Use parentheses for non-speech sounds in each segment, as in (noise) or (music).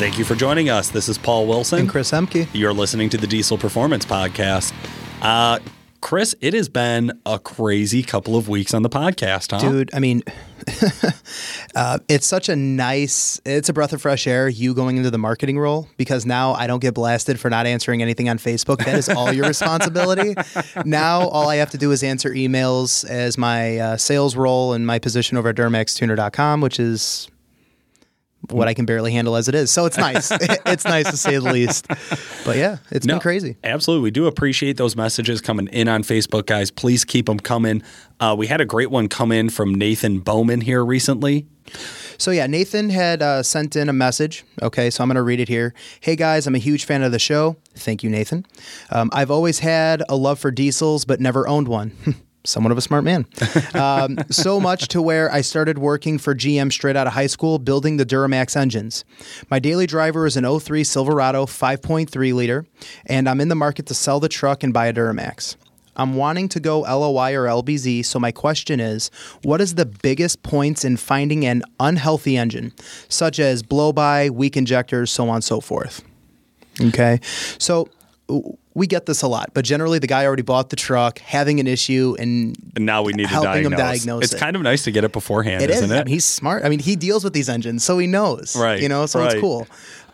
Thank you for joining us. This is Paul Wilson. And Chris Emke. You're listening to the Diesel Performance Podcast. Uh, Chris, it has been a crazy couple of weeks on the podcast, huh? Dude, I mean, (laughs) uh, it's such a nice, it's a breath of fresh air, you going into the marketing role, because now I don't get blasted for not answering anything on Facebook. That is all your responsibility. (laughs) now, all I have to do is answer emails as my uh, sales role and my position over at DuramaxTuner.com, which is what I can barely handle as it is. So it's nice. (laughs) (laughs) it's nice to say the least. But yeah, it's no, been crazy. Absolutely. We do appreciate those messages coming in on Facebook, guys. Please keep them coming. Uh, we had a great one come in from Nathan Bowman here recently. So yeah, Nathan had uh, sent in a message. Okay, so I'm going to read it here. Hey guys, I'm a huge fan of the show. Thank you, Nathan. Um, I've always had a love for diesels, but never owned one. (laughs) somewhat of a smart man. (laughs) Um, so much to where I started working for GM straight out of high school, building the Duramax engines. My daily driver is an 03 Silverado 5.3 liter, and I'm in the market to sell the truck and buy a Duramax. I'm wanting to go LOI or LBZ, so my question is what is the biggest points in finding an unhealthy engine, such as blow by, weak injectors, so on and so forth? Okay, so we get this a lot, but generally the guy already bought the truck, having an issue, and, and now we need helping to diagnose. him diagnose. It's it. kind of nice to get it beforehand, it isn't is. it? he's smart. I mean, he deals with these engines, so he knows. Right. You know, so right. it's cool.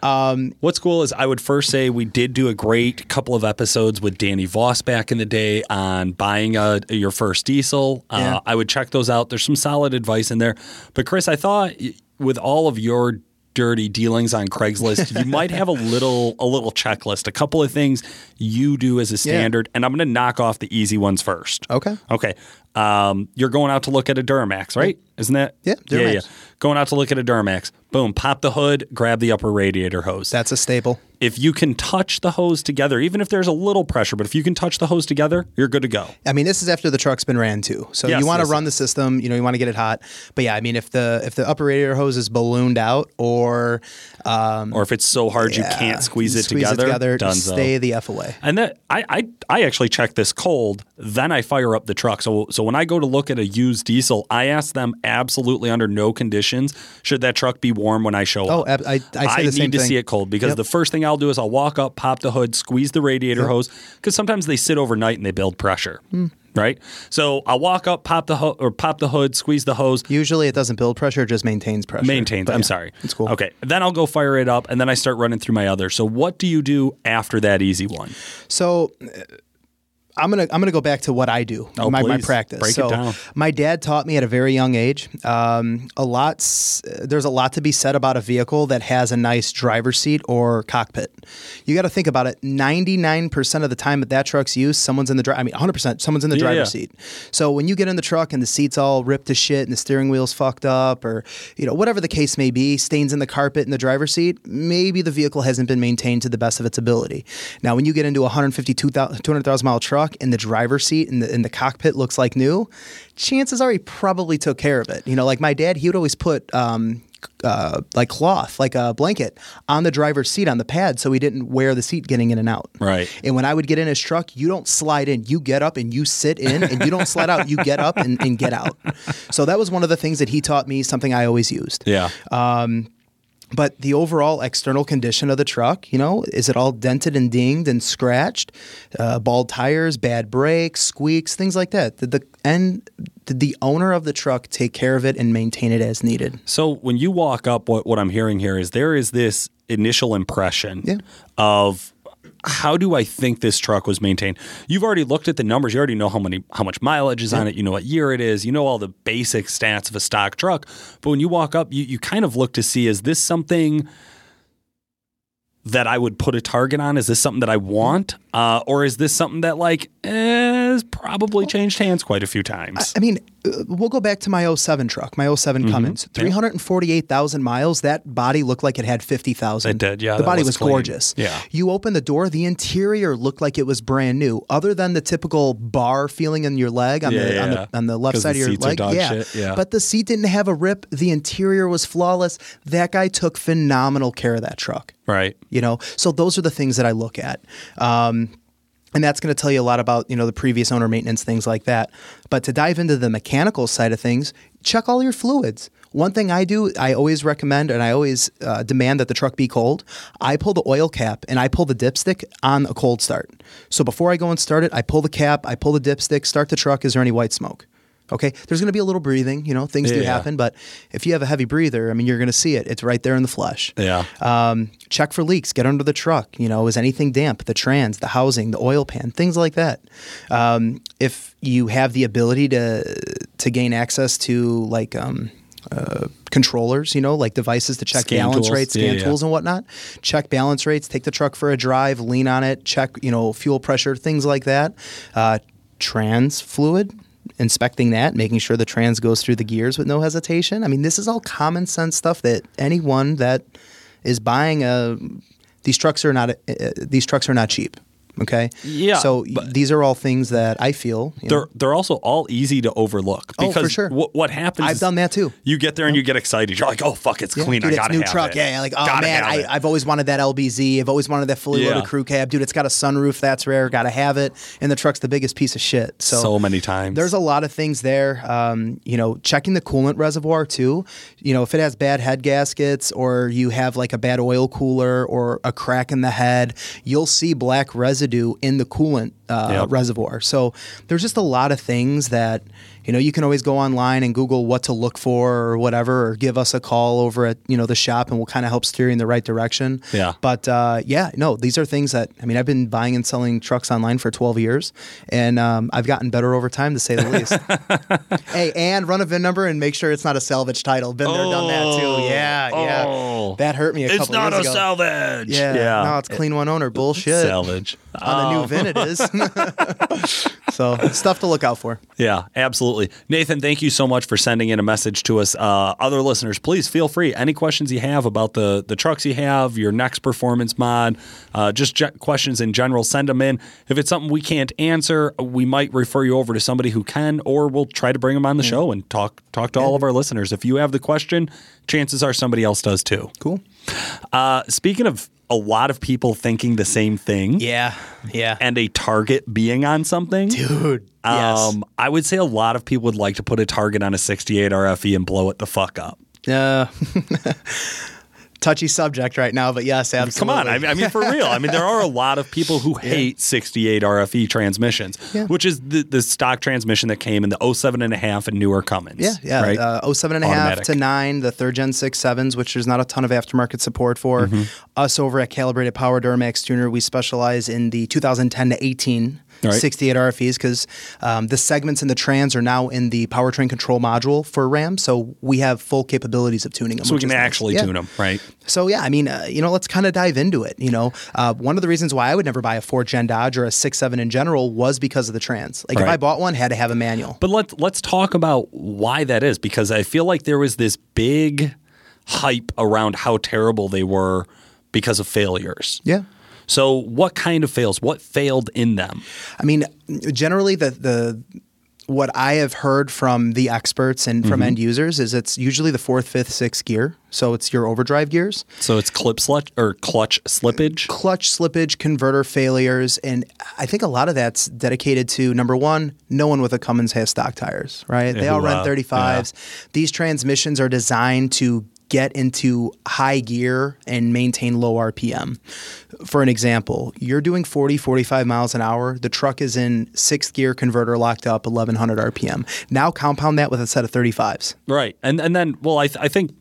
Um, What's cool is I would first say we did do a great couple of episodes with Danny Voss back in the day on buying a, your first diesel. Uh, yeah. I would check those out. There's some solid advice in there. But Chris, I thought with all of your dirty dealings on Craigslist, you might have a (laughs) little a little checklist, a couple of things you do as a standard, yeah. and I'm going to knock off the easy ones first. Okay. Okay. Um, you're going out to look at a Duramax, right? Isn't that? Yeah, Duramax. Yeah, yeah. Going out to look at a Duramax. Boom, pop the hood, grab the upper radiator hose. That's a staple. If you can touch the hose together, even if there's a little pressure, but if you can touch the hose together, you're good to go. I mean, this is after the truck's been ran too. So yes, you want to run the system, you know, you want to get it hot. But yeah, I mean, if the if the upper radiator hose is ballooned out or um, or if it's so hard yeah, you can't squeeze it squeeze together, it together stay the F away. And that I, I I actually check this cold, then I fire up the truck. So so when I go to look at a used diesel, I ask them absolutely under no conditions should that truck be warm when I show oh, up. Oh, I, I, I need to thing. see it cold because yep. the first thing I'll do is I'll walk up, pop the hood, squeeze the radiator yep. hose because sometimes they sit overnight and they build pressure. Hmm right? So I'll walk up, pop the ho- or pop the hood, squeeze the hose. Usually it doesn't build pressure; it just maintains pressure. Maintains. But I'm yeah, sorry. It's cool. Okay, then I'll go fire it up, and then I start running through my other. So what do you do after that easy one? So I'm gonna I'm gonna go back to what I do, oh, my, my practice. Break so it down. my dad taught me at a very young age. Um, a lot there's a lot to be said about a vehicle that has a nice driver's seat or cockpit. You got to think about it. 99% of the time that that truck's used, someone's in the drive. I mean, 100% someone's in the yeah, driver's yeah. seat. So when you get in the truck and the seat's all ripped to shit and the steering wheel's fucked up or you know whatever the case may be, stains in the carpet in the driver's seat, maybe the vehicle hasn't been maintained to the best of its ability. Now when you get into a 152,000 200,000 mile truck and the driver's seat and the, and the cockpit looks like new, chances are he probably took care of it. You know, like my dad, he would always put um, uh, like cloth, like a blanket, on the driver's seat on the pad, so he didn't wear the seat getting in and out. Right. And when I would get in his truck, you don't slide in, you get up and you sit in, and you don't slide out, you get up and, and, get out. So that was one of the things that he taught me, something I always used. Yeah. Um, but the overall external condition of the truck, you know, is it all dented and dinged and scratched? Uh, bald tires, bad brakes, squeaks, things like that. Did the and did the owner of the truck take care of it and maintain it as needed? So when you walk up, what what I'm hearing here is there is this initial impression yeah. of how do I think this truck was maintained? You've already looked at the numbers. You already know how many how much mileage is on it. You know what year it is. You know all the basic stats of a stock truck. But when you walk up, you, you kind of look to see is this something that I would put a target on? Is this something that I want? Uh, or is this something that like has probably changed hands quite a few times? I, I mean, uh, we'll go back to my 07 truck, my 07 mm-hmm. Cummins. 348,000 miles. That body looked like it had 50,000. It did, yeah. The body was, was gorgeous. Yeah. You open the door, the interior looked like it was brand new, other than the typical bar feeling in your leg on, yeah, the, yeah. on the on the left side the of your leg. yeah. yeah. But the seat didn't have a rip. The interior was flawless. That guy took phenomenal care of that truck. Right. You know, so those are the things that I look at. Um, and that's going to tell you a lot about you know the previous owner maintenance things like that but to dive into the mechanical side of things check all your fluids One thing I do, I always recommend and I always uh, demand that the truck be cold. I pull the oil cap and I pull the dipstick on a cold start. So before I go and start it, I pull the cap, I pull the dipstick, start the truck. Is there any white smoke? Okay, there's going to be a little breathing, you know, things do Yeah. happen, but if you have a heavy breather, I mean, you're going to see it. It's right there in the flesh. Yeah. Um, check for leaks. Get under the truck. You know, is anything damp? The trans, the housing, the oil pan, things like that. Um, if you have the ability to to gain access to like um, uh, controllers, you know, like devices to check Scan balance tools. rates, Yeah, scan yeah. tools, and whatnot. Check balance rates. Take the truck for a drive. Lean on it. Check, you know, fuel pressure, things like that. Uh, trans fluid. Inspecting that, making sure the trans goes through the gears with no hesitation. I mean, this is all common sense stuff that anyone that is buying a these trucks are not uh, these trucks are not cheap. Okay. Yeah, So these are all things that I feel. you They're they're also all easy to overlook Oh, for because sure. what what happens? I've is done that too. You get there and you get excited. You're like, oh fuck, it's Yeah, clean. Dude, I it's gotta new have truck. it. Yeah, like oh Gotta man, I, I've always wanted that LBZ. I've always wanted that fully Yeah. loaded crew cab. Dude, it's got a sunroof. That's rare. Got to have it. And the truck's the biggest piece of shit. So, so many times. There's a lot of things there. Um, you know, checking the coolant reservoir too. You know, if it has bad head gaskets or you have like a bad oil cooler or a crack in the head, you'll see black residue in the coolant uh, Yep. reservoir. So there's just a lot of things that you know you can always go online and Google what to look for or whatever, or give us a call over at you know the shop and we'll kind of help steer you in the right direction. Yeah. But uh, yeah, no, these are things that I mean I've been buying and selling trucks online for 12 years, and um, I've gotten better over time to say the least. (laughs) hey, and run a VIN number and make sure it's not a salvage title. Been there, done that too. Oh, Yeah, yeah. oh. That hurt me a it's couple years ago. It's not a salvage. Yeah, yeah. no, it's clean one owner bullshit. salvage. On the Oh. new VIN, it is. (laughs) so stuff to look out for. Yeah, absolutely. Nathan, thank you so much for sending in a message to us. Uh, other listeners, please feel free. Any questions you have about the, the trucks you have, your next performance mod, uh, just ge- questions in general, send them in. If it's something we can't answer, we might refer you over to somebody who can, or we'll try to bring them on the show and talk talk to all of our listeners. If you have the question, chances are somebody else does too. Cool. Uh, speaking of a lot of people thinking the same thing Yeah, yeah. and a target being on something. Dude, yes. Um, I would say a lot of people would like to put a target on a 68 RFE and blow it the fuck up. Uh, (laughs) touchy subject right now, but yes, absolutely. Come on, I mean, I mean for real. I mean, there are a lot of people who (laughs) hate 68 RFE transmissions, Yeah. which is the, the stock transmission that came in the 07 and a half and newer Cummins. Yeah, yeah. right? Uh, 07 and a half to 9, the third gen 6 sevens, which there's not a ton of aftermarket support for. Mm-hmm. Us over at Calibrated Power Duramax Tuner, we specialize in the 2010 to 18 Right. 68 RFEs because um, the segments in the trans are now in the powertrain control module for Ram. So we have full capabilities of tuning them. so we can is nice. actually Yeah. tune them, right? So yeah, I mean, uh, you know, let's kind of dive into it. You know, uh, one of the reasons why I would never buy a fourth gen Dodge or a six seven in general was because of the trans. Like if I bought one, had to have a manual. But let's let's talk about why that is because I feel like there was this big hype around how terrible they were because of failures. Yeah. So what kind of fails? What failed in them? I mean, generally the the what I have heard from the experts and from end users is it's usually the fourth, fifth, sixth gear. So it's your overdrive gears. So it's clip slut or clutch slippage. clutch slippage, converter failures, and I think a lot of that's dedicated to number one, no one with a Cummins has stock tires, right? they all run uh, 35s. These transmissions are designed to get into high gear and maintain low RPM. For an example, you're doing 40, 45 miles an hour. The truck is in sixth gear converter locked up, 1100 RPM. Now compound that with a set of 35s. Right. And and then well I th- I think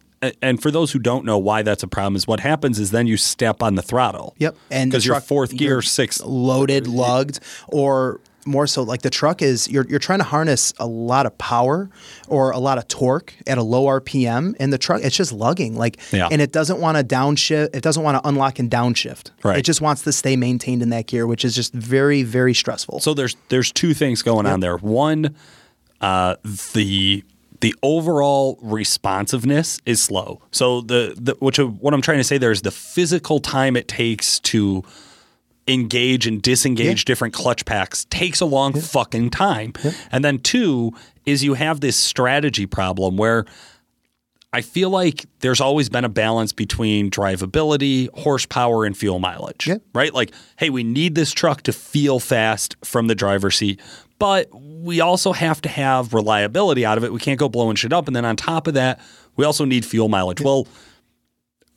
and for those who don't know why that's a problem is what happens is then you step on the throttle. Yep. And because your fourth gear, you're sixth loaded, lugged, or more so like the truck is you're you're trying to harness a lot of power or a lot of torque at a low RPM and the truck it's just lugging like Yeah. and it doesn't want to downshift it doesn't want to unlock and downshift Right. it just wants to stay maintained in that gear which is just very very stressful So there's there's two things going on there. One, uh, the the overall responsiveness is slow. So the, the which what I'm trying to say there is the physical time it takes to engage and disengage different clutch packs takes a long fucking time. And then two is you have this strategy problem where I feel like there's always been a balance between drivability, horsepower, and fuel mileage. Yeah. Right? Like, hey, we need this truck to feel fast from the driver's seat, but we also have to have reliability out of it. We can't go blowing shit up. And then on top of that, We also need fuel mileage. Well,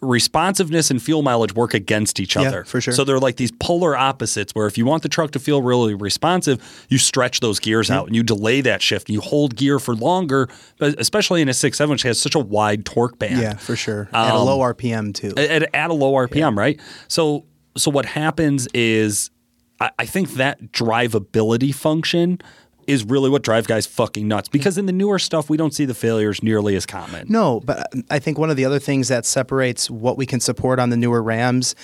responsiveness and fuel mileage work against each Yeah, other. for sure. So they're like these polar opposites where if you want the truck to feel really responsive, you stretch those gears out mm-hmm. and you delay that shift. and You hold gear for longer, but especially in a 6.7 which has such a wide torque band. Yeah, for sure. At a um, low RPM too. At, at a low RPM, right? So so what happens is I, I think that drivability function is really what drives guys fucking nuts because in the newer stuff we don't see the failures nearly as common. No, but I think one of the other things that separates what we can support on the newer Rams,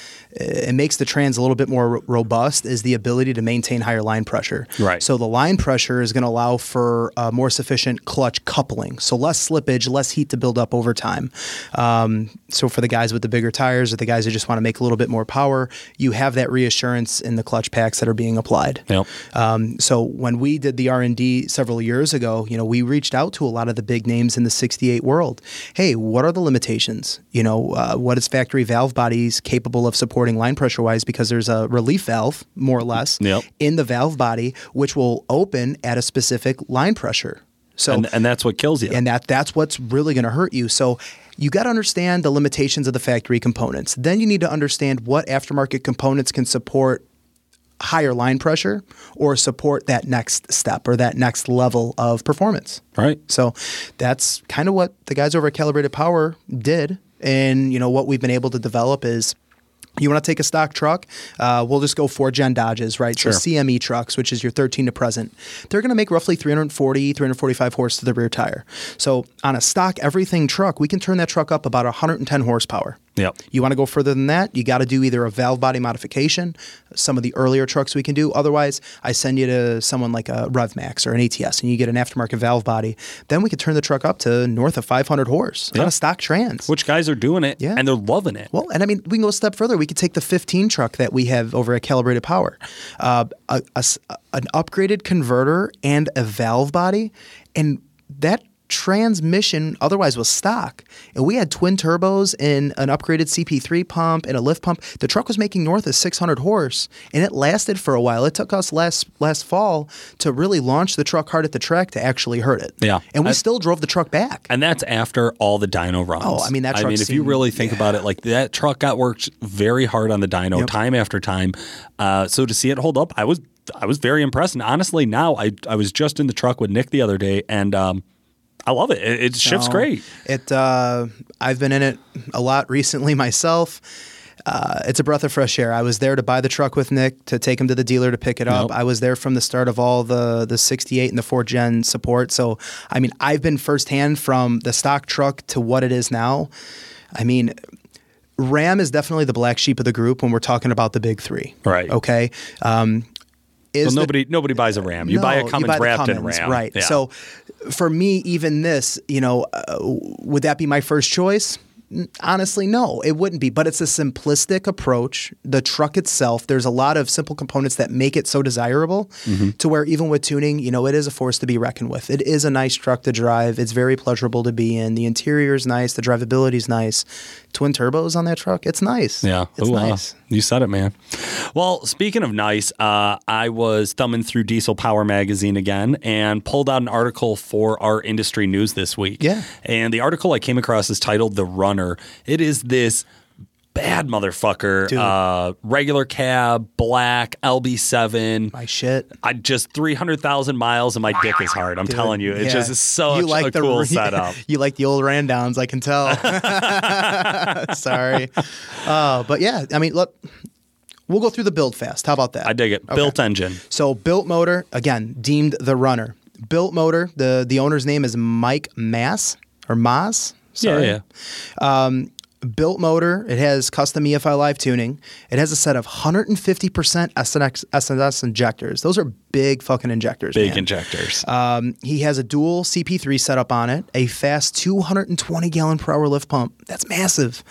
uh, it makes the trans a little bit more robust, is the ability to maintain higher line pressure. Right. So the line pressure is going to allow for uh, more sufficient clutch coupling, so less slippage, less heat to build up over time. Um, so for the guys with the bigger tires, or the guys who just want to make a little bit more power, you have that reassurance in the clutch packs that are being applied. Yep. Um, so when we did the R and D several years ago, you know, we reached out to a lot of the big names in the '68 world. Hey, what are the limitations? You know, uh, what is factory valve bodies capable of supporting line pressure wise? Because there's a relief valve, more or less, Yep. in the valve body, which will open at a specific line pressure. So And, and that's what kills you. and that that's what's really going to hurt you. So you got to understand the limitations of the factory components. Then you need to understand what aftermarket components can support higher line pressure or support that next step or that next level of performance. right. So that's kind of what the guys over at Calibrated Power did. And you know what we've been able to develop is you want to take a stock truck, uh, we'll just go four gen Dodges, right? Sure. So CME trucks, which is your 13 to present, they're going to make roughly 340, 345 horse to the rear tire. So on a stock everything truck, we can turn that truck up about 110 horsepower. Yep. You want to go further than that, you got to do either a valve body modification, some of the earlier trucks we can do. Otherwise, I send you to someone like a RevMax or an ATS and you get an aftermarket valve body. Then we could turn the truck up to north of 500 horse on Yeah. a stock trans. Which guys are doing it Yeah. and they're loving it. Well, and I mean, we can go a step further. We could take the 15 truck that we have over at Calibrated Power, uh, a- a an upgraded converter and a valve body, and that transmission otherwise was stock. And we had twin turbos and an upgraded CP3 pump and a lift pump. The truck was making north of 600 horse, and it lasted for a while. It took us last last fall to really launch the truck hard at the track to actually hurt it. Yeah. and we still drove the truck back. And that's after all the dyno runs. Oh, I mean, that I mean, if you really think about it, like that truck got worked very hard on the dyno, Yep. time after time. Uh, so to see it hold up, I was I was very impressed. And honestly, now I I was just in the truck with Nick the other day, and um, I love it. It, it shifts No. great. It uh, I've been in it a lot recently (laughs) myself. Uh, it's a breath of fresh air. I was there to buy the truck with Nick to take him to the dealer to pick it up. Yep. I was there from the start of all the the 68 and the 4 gen support. So, I mean, I've been firsthand from the stock truck to what it is now. I mean, Ram is definitely the black sheep of the group when we're talking about the big three. Right. Okay. Um, is Well, the- nobody nobody buys a Ram. You buy a Cummins buy wrapped in Ram, right? Yeah. So, for me, even this, you know, uh, would that be my first choice? Honestly, no, it wouldn't be. But it's a simplistic approach. The truck itself, there's a lot of simple components that make it so desirable Mm-hmm. to where even with tuning, you know, it is a force to be reckoned with. It is a nice truck to drive. It's very pleasurable to be in. The interior is nice. The drivability is nice. Twin turbos on that truck, it's nice. Yeah. it's Ooh, nice. You said it, man. Well, speaking of nice, uh, I was thumbing through Diesel Power magazine again and pulled out an article for our industry news this week. Yeah. And the article I came across is titled The Runner. It is this bad motherfucker, Dude. uh, regular cab, black, LB7. My shit. I just 300,000 miles and my dick is hard. I'm telling you. It's Yeah. just so You like a the cool setup. (laughs) You like the old randowns, I can tell. (laughs) (laughs) Sorry. Uh, but yeah, I mean, look, we'll go through the build fast. How about that? I dig it. Built engine. So built motor, again, deemed the runner. Built motor, the, the owner's name is Mike Mass or Maas. Sorry. Yeah, yeah. Built motor, it has custom EFI live tuning. It has a set of 150% SNX, SNS injectors. Those are big fucking injectors. Big man. injectors. Um, he has a dual CP3 setup on it, a fast 220 gallon per hour lift pump. That's massive.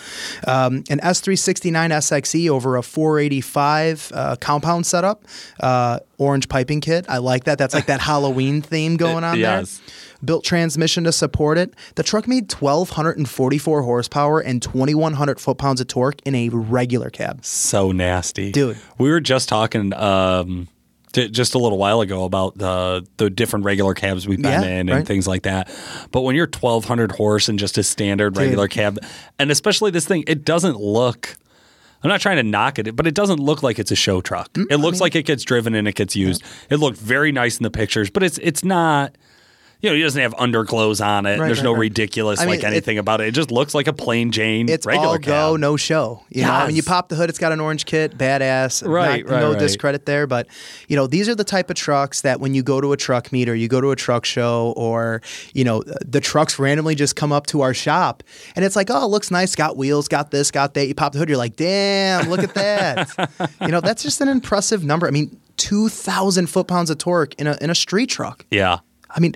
Um, an S369 SXE over a 485 uh, compound setup, uh, orange piping kit. I like that. That's like that (laughs) Halloween theme going on Yes. there. Built transmission to support it. The truck made 1,244 horsepower and 2,100 foot pounds of torque in a regular cab. so nasty, Dude. We were just talking um, t- just a little while ago about the the different regular cabs we've been Yeah, in and right. things like that. But when you're 1200 horse and just a standard regular cab, and especially this thing, it doesn't look. I'm not trying to knock it, but it doesn't look like it's a show truck. Mm, it looks like it gets driven and it gets used. It looked very nice in the pictures, but it's it's not. You know, he doesn't have underclothes on it. Right, There's right, no right. ridiculous I mean, like it- anything about it. It just looks like a plain Jane It's regular all cab. go, no show. You know, when you pop the hood, it's got an orange kit, badass. Right, Not- right, No discredit there, but you know, these are the type of trucks that when you go to a truck meet or you go to a truck show, or you know, the trucks randomly just come up to our shop, and it's like, oh, it looks nice, got wheels, got this, got that. You pop the hood, you're like, damn, look at that. (laughs) you know, that's just an impressive number. I mean, two thousand foot pounds of torque in a in a street truck. Yeah. I mean,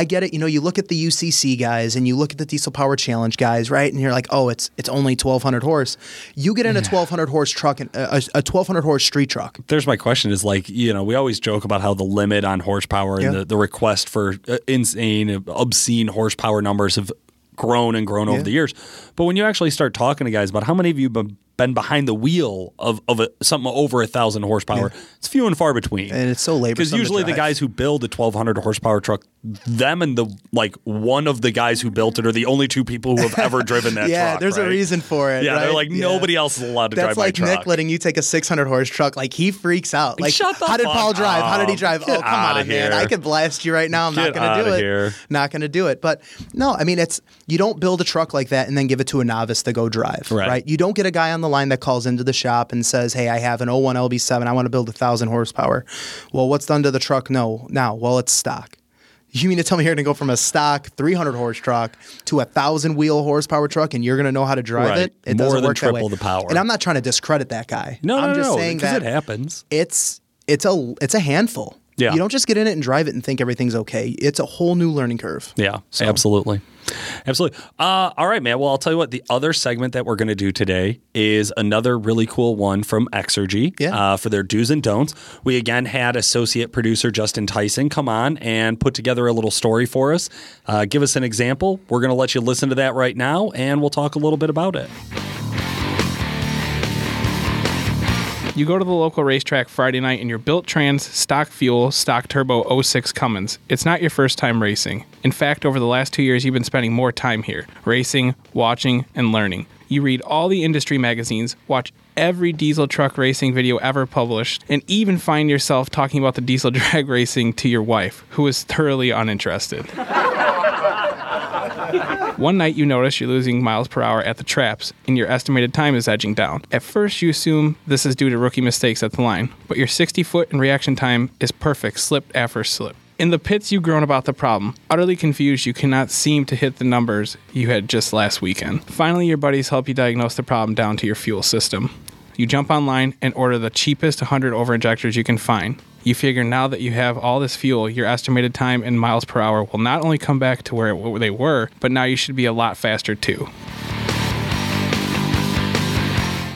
I- get it. You know, you look at the UCC guys and you look at the Diesel Power Challenge guys, right? And you're like, oh, it's it's only 1,200 horse. You get in a 1,200 horse truck, and a, a 1,200 horse street truck. there's my question is like you know we always joke about how the limit on horsepower Yeah. and the, the request for uh, insane obscene horsepower numbers have grown and grown over the years but when you actually start talking to guys about how many of you have been been behind the wheel of, of a, something over a thousand horsepower it's few and far between And it's so labor because usually the guys who build a 1200 horsepower truck them and the like one of the guys who built it are the only two people who have ever driven that (laughs) yeah, truck there's a reason for it. yeah they're like Yeah. nobody else is allowed to That's drive like my truck Nick letting you take a 600 horse truck. Like he freaks out. Like, shut the how did Paul drive? How did he drive? Get oh, come on, man! I could blast you right now. I'm Get not going to do it. here. Not going to do it. But no, I mean, it's you don't build a truck like that and then give it to a novice to go drive. Right. You don't get a guy on the line that calls into the shop and says, "Hey, I have an 01 LB7. I want to build a thousand horsepower." Well, what's done to the truck? No, now, well, it's stock. You mean to tell me you're going to go from a stock 300 horse truck to a thousand wheel horsepower truck, and you're going to know how to drive Right. it? It More doesn't than work that way. triple the power. And I'm not trying to discredit that guy. no I'm no just no saying that it happens it's it's a it's a handful. Yeah. You don't just get in it and drive it and think everything's okay. It's a whole new learning curve. Yeah, absolutely. Absolutely. Uh, all right, man. Well, I'll tell you what, the other segment that we're going to do today is another really cool one from Exergy Yeah. uh, for their do's and don'ts. We again had associate producer Justin Tyson come on and put together a little story for us. Uh, give us an example. We're going to let you listen to that right now, and we'll talk a little bit about it. You go to the local racetrack Friday night in your built trans, stock fuel, stock turbo 06 Cummins. It's not your first time racing. In fact, over the last two years, you've been spending more time here racing, watching, and learning. You read all the industry magazines, watch every diesel truck racing video ever published, and even find yourself talking about the diesel (laughs) drag racing to your wife, who is thoroughly uninterested. (laughs) One night you notice you're losing miles per hour at the traps, and your estimated time is edging down. At first, you assume this is due to rookie mistakes at the line, but your 60 foot and reaction time is perfect, slip after slip. In the pits, you groan about the problem. Utterly confused, you cannot seem to hit the numbers you had just last weekend. Finally, your buddies help you diagnose the problem down to your fuel system. You jump online and order the cheapest 100 over injectors you can find. You figure now that you have all this fuel, your estimated time in miles per hour will not only come back to where it- they were, but now you should be a lot faster too.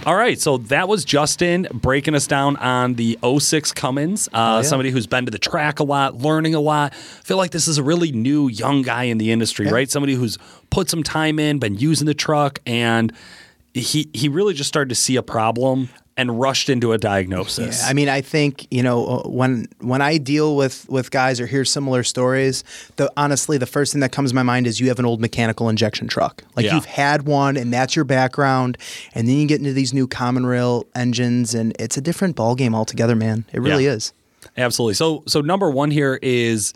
All right, so that was Justin breaking us down on the 06 Cummins. Uh, Somebody who's been to the track a lot, learning a lot. I feel like this is a really new young guy in the industry, Yeah. right? Somebody who's put some time in, been using the truck, and he he really just started to see a problem and rushed into a diagnosis. Yeah, I mean, I think you know uh, when when I deal with with guys or hear similar stories, the honestly, the first thing that comes to my mind is you have an old mechanical injection truck, like Yeah. you've had one, and that's your background, and then you get into these new common rail engines, and it's a different ball game altogether, man. It really Yeah. is. Absolutely. So so number one here is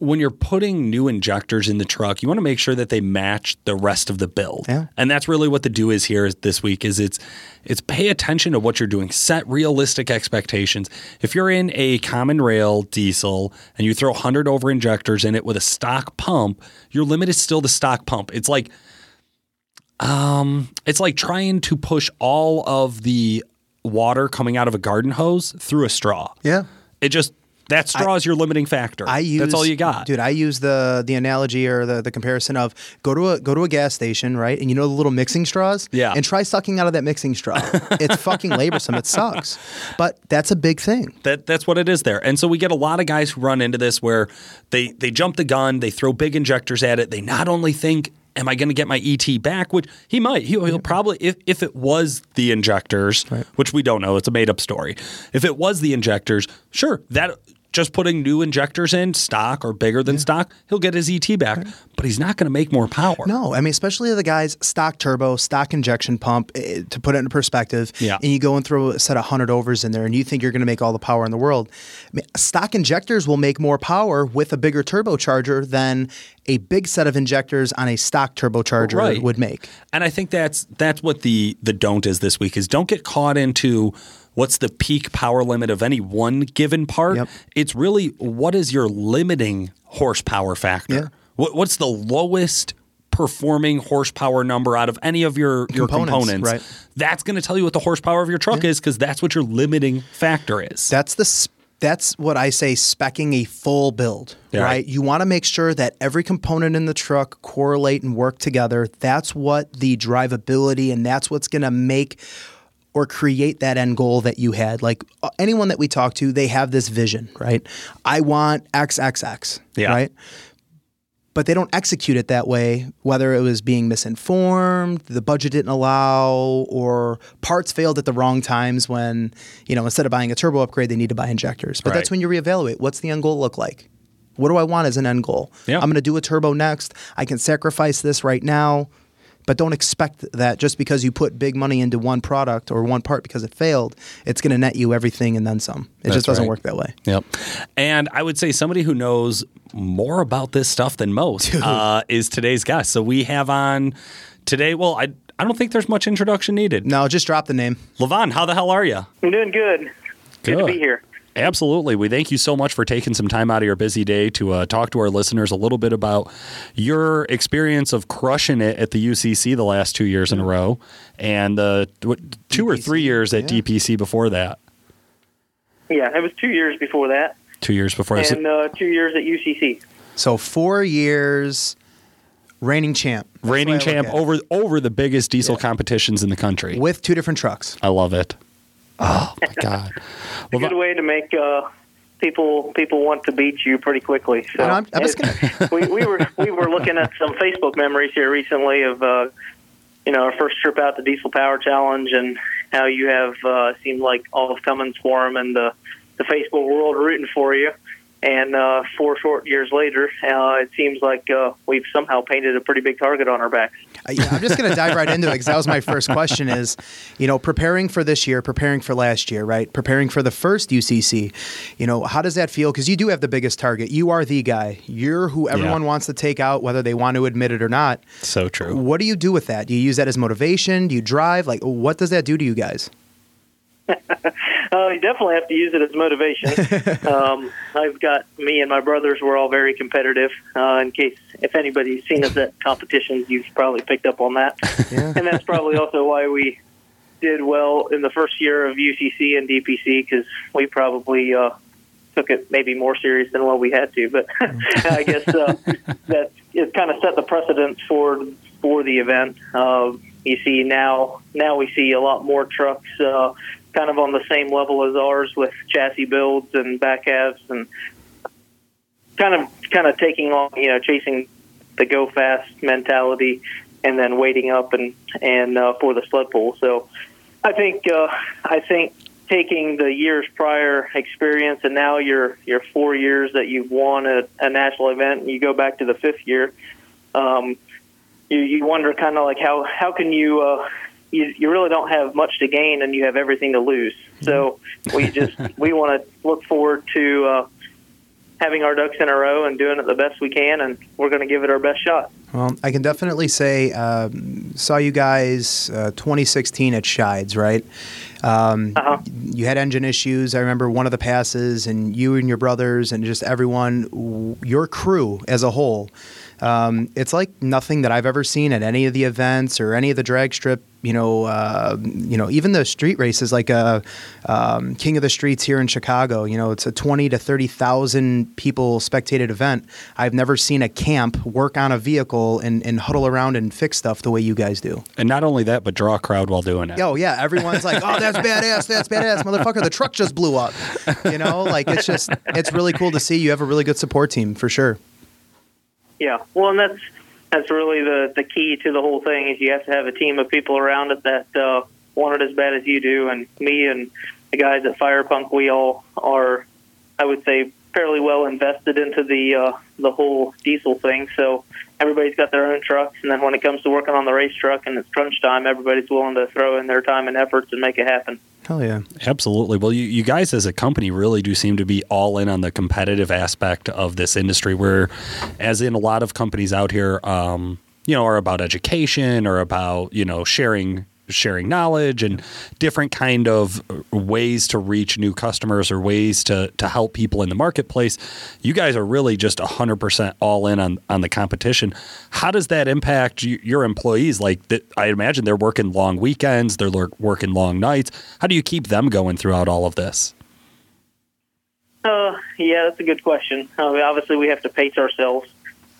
when you're putting new injectors in the truck, you want to make sure that they match the rest of the build. Yeah. And that's really what the do is here this week is it's it's pay attention to what you're doing. Set realistic expectations. If you're in a common rail diesel and you throw 100 over injectors in it with a stock pump, your limit is still the stock pump. It's like um it's like trying to push all of the water coming out of a garden hose through a straw. Yeah. It just that straw is your limiting factor. I use That's all you got. dude. I use the the analogy or the, the comparison of go to a go to a gas station, right? And you know the little mixing straws, Yeah. and try sucking out of that mixing straw. it's (laughs) fucking laborsome. It sucks, but that's a big thing. That that's what it is there. And so we get a lot of guys who run into this where they they jump the gun, they throw big injectors at it. They not only think am I going to get my ET back? Which he might. He'll, he'll probably if if it was the injectors, which we don't know, it's a made up story. If it was the injectors, sure, that just putting new injectors in stock or bigger than stock, he'll get his ET back, but he's not going to make more power. No, I mean, especially the guys stock turbo, stock injection pump. eh, To put it into perspective, Yeah. and you go and throw a set of hundred overs in there, and you think you're going to make all the power in the world. I mean, stock injectors will make more power with a bigger turbocharger than a big set of injectors on a stock turbocharger Right. would make. And I think that's that's what the the don't is this week is don't get caught into what's the peak power limit of any one given part. Yep. It's really what is your limiting horsepower factor? Yeah. What, what's the lowest performing horsepower number out of any of your your Components, components? right. That's going to tell you what the horsepower of your truck is because that's what your limiting factor is. That's the s- that's what I say specking a full build, Yeah. right? You want to make sure that every component in the truck correlate and work together. That's what the drivability and that's what's going to make or create that end goal that you had. Like uh, anyone that we talk to, they have this vision, right? I want XXX, Yeah. right? But they don't execute it that way, whether it was being misinformed, the budget didn't allow, or parts failed at the wrong times when, you know, instead of buying a turbo upgrade, they need to buy injectors. But that's when you reevaluate what's the end goal look like? What do I want as an end goal? Yeah. I'm going to do a turbo next. I can sacrifice this right now, but don't expect that just because you put big money into one product or one part because it failed, it's going to net you everything and then some. It That's just doesn't right. work that way. Yep. And I would say somebody who knows more about this stuff than most uh, is today's guest. So we have on today. Well, I I don't think there's much introduction needed. No, just drop the name. Levon, how the hell are you? I'm doing good. Good, to be here. Absolutely. We thank you so much for taking some time out of your busy day to uh, talk to our listeners a little bit about your experience of crushing it at the UCC the last two years in a row and uh, what, two or three years at yeah. DPC before that. Yeah, it was two years before that, Two years before that. and uh, two years at UCC. So four years, reigning champ, That's Reigning way I look champ over over the biggest diesel competitions in the country. with two different trucks. I love it. Oh my (laughs) god! Well, a Good way to make uh, people people want to beat you pretty quickly. So I'm- I'm just it- (laughs) we, we were we were looking at some Facebook memories here recently of uh, you know our first trip out the Diesel Power Challenge and how you have uh, seemed like all of Cummins Forum and the the Facebook world rooting for you. And uh, four short years later, uh, it seems like uh, we've somehow painted a pretty big target on our backs. Uh, yeah, I'm just going to dive right into it because that was my first question. Is you know preparing for this year, preparing for last year, right? Preparing for the first UCC. You know how does that feel? Because you do have the biggest target. You are the guy. You're who everyone Yeah. wants to take out, whether they want to admit it or not. so true. What do you do with that? Do you use that as motivation? Do you drive? Like, what does that do to you guys? Uh, (laughs) you definitely have to use it as motivation. (laughs) um, I've got me and my brothers. We're all very competitive. Uh, in case if anybody's seen us at competitions, you've probably picked up on that. (laughs) Yeah. and that's probably also why we did well in the first year of UCC and DPC because we probably uh, took it maybe more serious than what we had to. But I guess uh, that it kind of set the precedent for for the event. Uh, you see now now we see a lot more trucks. Uh, kind of on the same level as ours with chassis builds and back halves and kind of kind of taking on you know chasing the go fast mentality and then waiting up and and uh, for the sled pull. So I think uh, I think taking the years prior experience and now your your four years that you've won a, a national event and you go back to the fifth year, um, you you wonder kind of like how how can you. Uh, you, you really don't have much to gain and you have everything to lose. So we just (laughs) we want to look forward to uh, having our ducks in a row and doing it the best we can, and we're going to give it our best shot. Well, I can definitely say um, saw you guys uh, 2016 at Scheid's, right? Um, Uh-huh. You had engine issues. I remember one of the passes, and you and your brothers, and just everyone, your crew as a whole. Um, it's like nothing that I've ever seen at any of the events or any of the drag strip. You know, uh, you know, even the street races, like uh, um, King of the Streets here in Chicago. You know, it's a twenty to thirty thousand people spectated event. I've never seen a camp work on a vehicle and, and huddle around and fix stuff the way you guys do. And not only that, but draw a crowd while doing it. Oh yeah, everyone's like, "Oh, that's badass! That's badass, motherfucker! The truck just blew up." You know, like it's just it's really cool to see. You have a really good support team for sure. Yeah, well, and that's that's really the the key to the whole thing. Is you have to have a team of people around it that uh, want it as bad as you do. And me and the guys at Firepunk, we all are, I would say, fairly well invested into the uh, the whole diesel thing. So everybody's got their own trucks, and then when it comes to working on the race truck and it's crunch time, everybody's willing to throw in their time and efforts and make it happen. Hell yeah. Absolutely. Well, you, you guys as a company really do seem to be all in on the competitive aspect of this industry, where, as in a lot of companies out here, um, you know, are about education or about, you know, sharing sharing knowledge and different kind of ways to reach new customers or ways to to help people in the marketplace. You guys are really just 100% all in on on the competition. How does that impact your employees like I imagine they're working long weekends, they're working long nights. How do you keep them going throughout all of this? Uh, yeah, that's a good question. Obviously, we have to pace ourselves.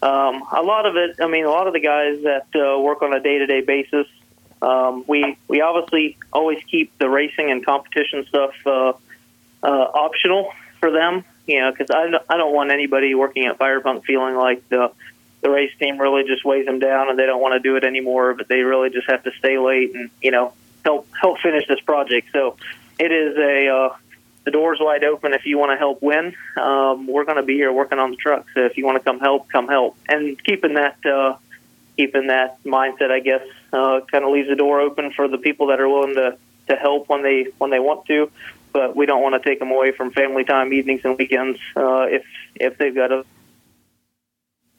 Um, a lot of it, I mean, a lot of the guys that uh, work on a day to day basis um, we we obviously always keep the racing and competition stuff uh, uh, optional for them, you know, because I, I don't want anybody working at Firepunk feeling like the the race team really just weighs them down and they don't want to do it anymore, but they really just have to stay late and you know help help finish this project. So it is a uh, the door's wide open if you want to help win. Um, we're going to be here working on the truck, so if you want to come help, come help, and keeping that uh, keeping that mindset, I guess, uh, kind of leaves the door open for the people that are willing to to help when they when they want to. But we don't want to take them away from family time, evenings and weekends uh, if if they've got a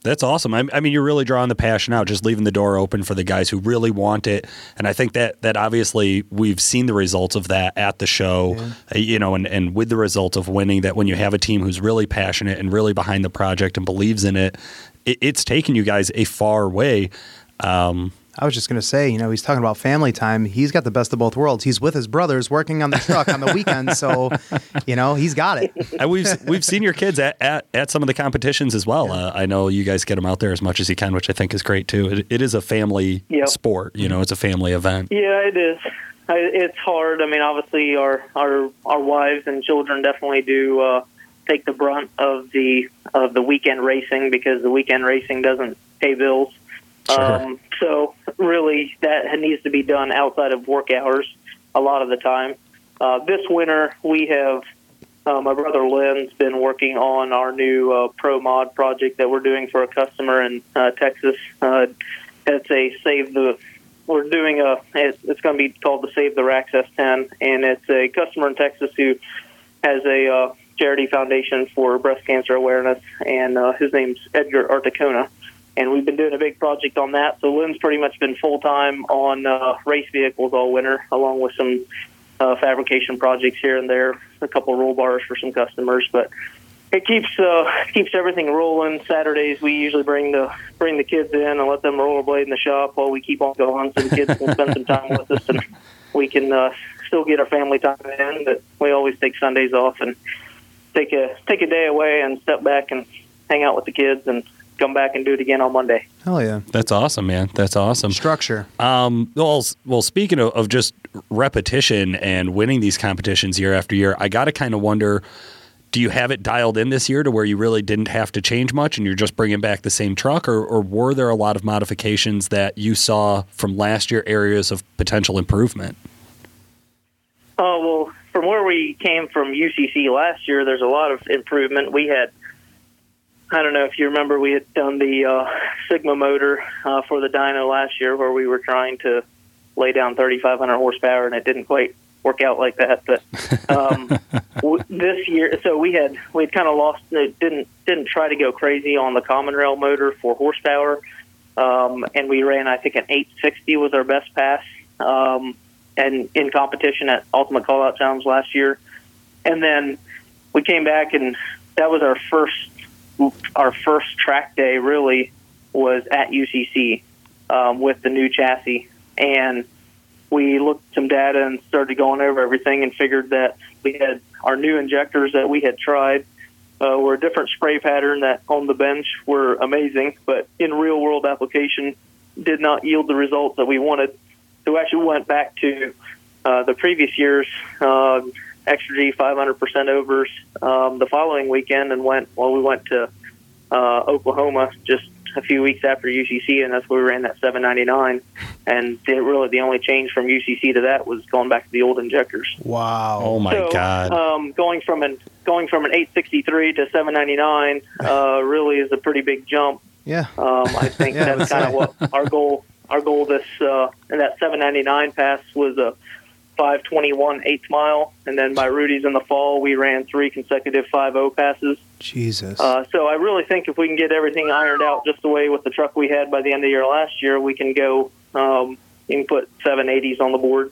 that's awesome. I, I, mean, you're really drawing the passion out, just leaving the door open for the guys who really want it. And I think that that obviously we've seen the results of that at the show, yeah. uh, you know, and, and with the result of winning, that when you have a team who's really passionate and really behind the project and believes in it, it it's taken you guys a far way. Um, I was just going to say, you know, he's talking about family time. He's got the best of both worlds. He's with his brothers working on the truck on the weekends, so (laughs) you know he's got it. And we've we've seen your kids at, at, at some of the competitions as well. Yeah. Uh, I know you guys get them out there as much as you can, which I think is great too. it, it is a family yep. sport. You know, it's a family event. Yeah, it is. It's hard. I mean, obviously, our our our wives and children definitely do uh, take the brunt of the of the weekend racing because the weekend racing doesn't pay bills. Sure. Um, so really, that needs to be done outside of work hours a lot of the time. Uh, this winter, we have uh, my brother Lynn's been working on our new uh, pro mod project that we're doing for a customer in uh, Texas. Uh, it's a save the. We're doing a. It's going to be called the Save the Racks S10, and it's a customer in Texas who has a uh, charity foundation for breast cancer awareness, and uh, his name's Edgar Articona and we've been doing a big project on that. So Lynn's pretty much been full time on uh, race vehicles all winter, along with some uh, fabrication projects here and there, a couple roll bars for some customers. But it keeps uh, keeps everything rolling. Saturdays we usually bring the bring the kids in and let them rollerblade in the shop while we keep on going, so the kids can spend some time with us and we can uh, still get our family time in. But we always take Sundays off and take a take a day away and step back and hang out with the kids and come back and do it again on Monday. Hell yeah, that's awesome, man. That's awesome. Structure. Um, well, well, speaking of, of just repetition and winning these competitions year after year, I got to kind of wonder. Do you have it dialed in this year to where you really didn't have to change much and you're just bringing back the same truck, or, or were there a lot of modifications that you saw from last year areas of potential improvement? Oh well, from where we came from UCC last year, there's a lot of improvement. We had I don't know if you remember, we had done the uh, Sigma motor uh, for the dyno last year, where we were trying to lay down 3,500 horsepower, and it didn't quite work out like that. But (laughs) um, w- this year, so we had we had kind of lost. Didn't didn't try to go crazy on the common rail motor for horsepower, um, and we ran I think an 860 was our best pass, um, and in competition at Ultimate Callout Challenge last year, and then we came back and that was our first our first track day really was at UCC um, with the new chassis, and we looked at some data and started going over everything and figured that we had our new injectors that we had tried uh, were a different spray pattern that on the bench were amazing, but in real world application did not yield the results that we wanted. So we actually went back to uh, the previous year's uh, Exergy 500% overs um, the following weekend and went, well, we went to uh, Oklahoma just a few weeks after UCC, and that's where we ran that 799. And really the only change from UCC to that was going back to the old injectors. Wow. Oh my so, God. Um, going from an going from an 863 to 799 uh, really is a pretty big jump. Yeah. Um, I think (laughs) Yeah, that's kind of what our goal. Our goal this uh, in that 799 pass was a 521 eighth mile, and then by Rudy's in the fall, we ran three consecutive 50 passes. Jesus. Uh, so I really think if we can get everything ironed out just the way with the truck we had by the end of the year last year, we can go. Um, you can put 780s on the board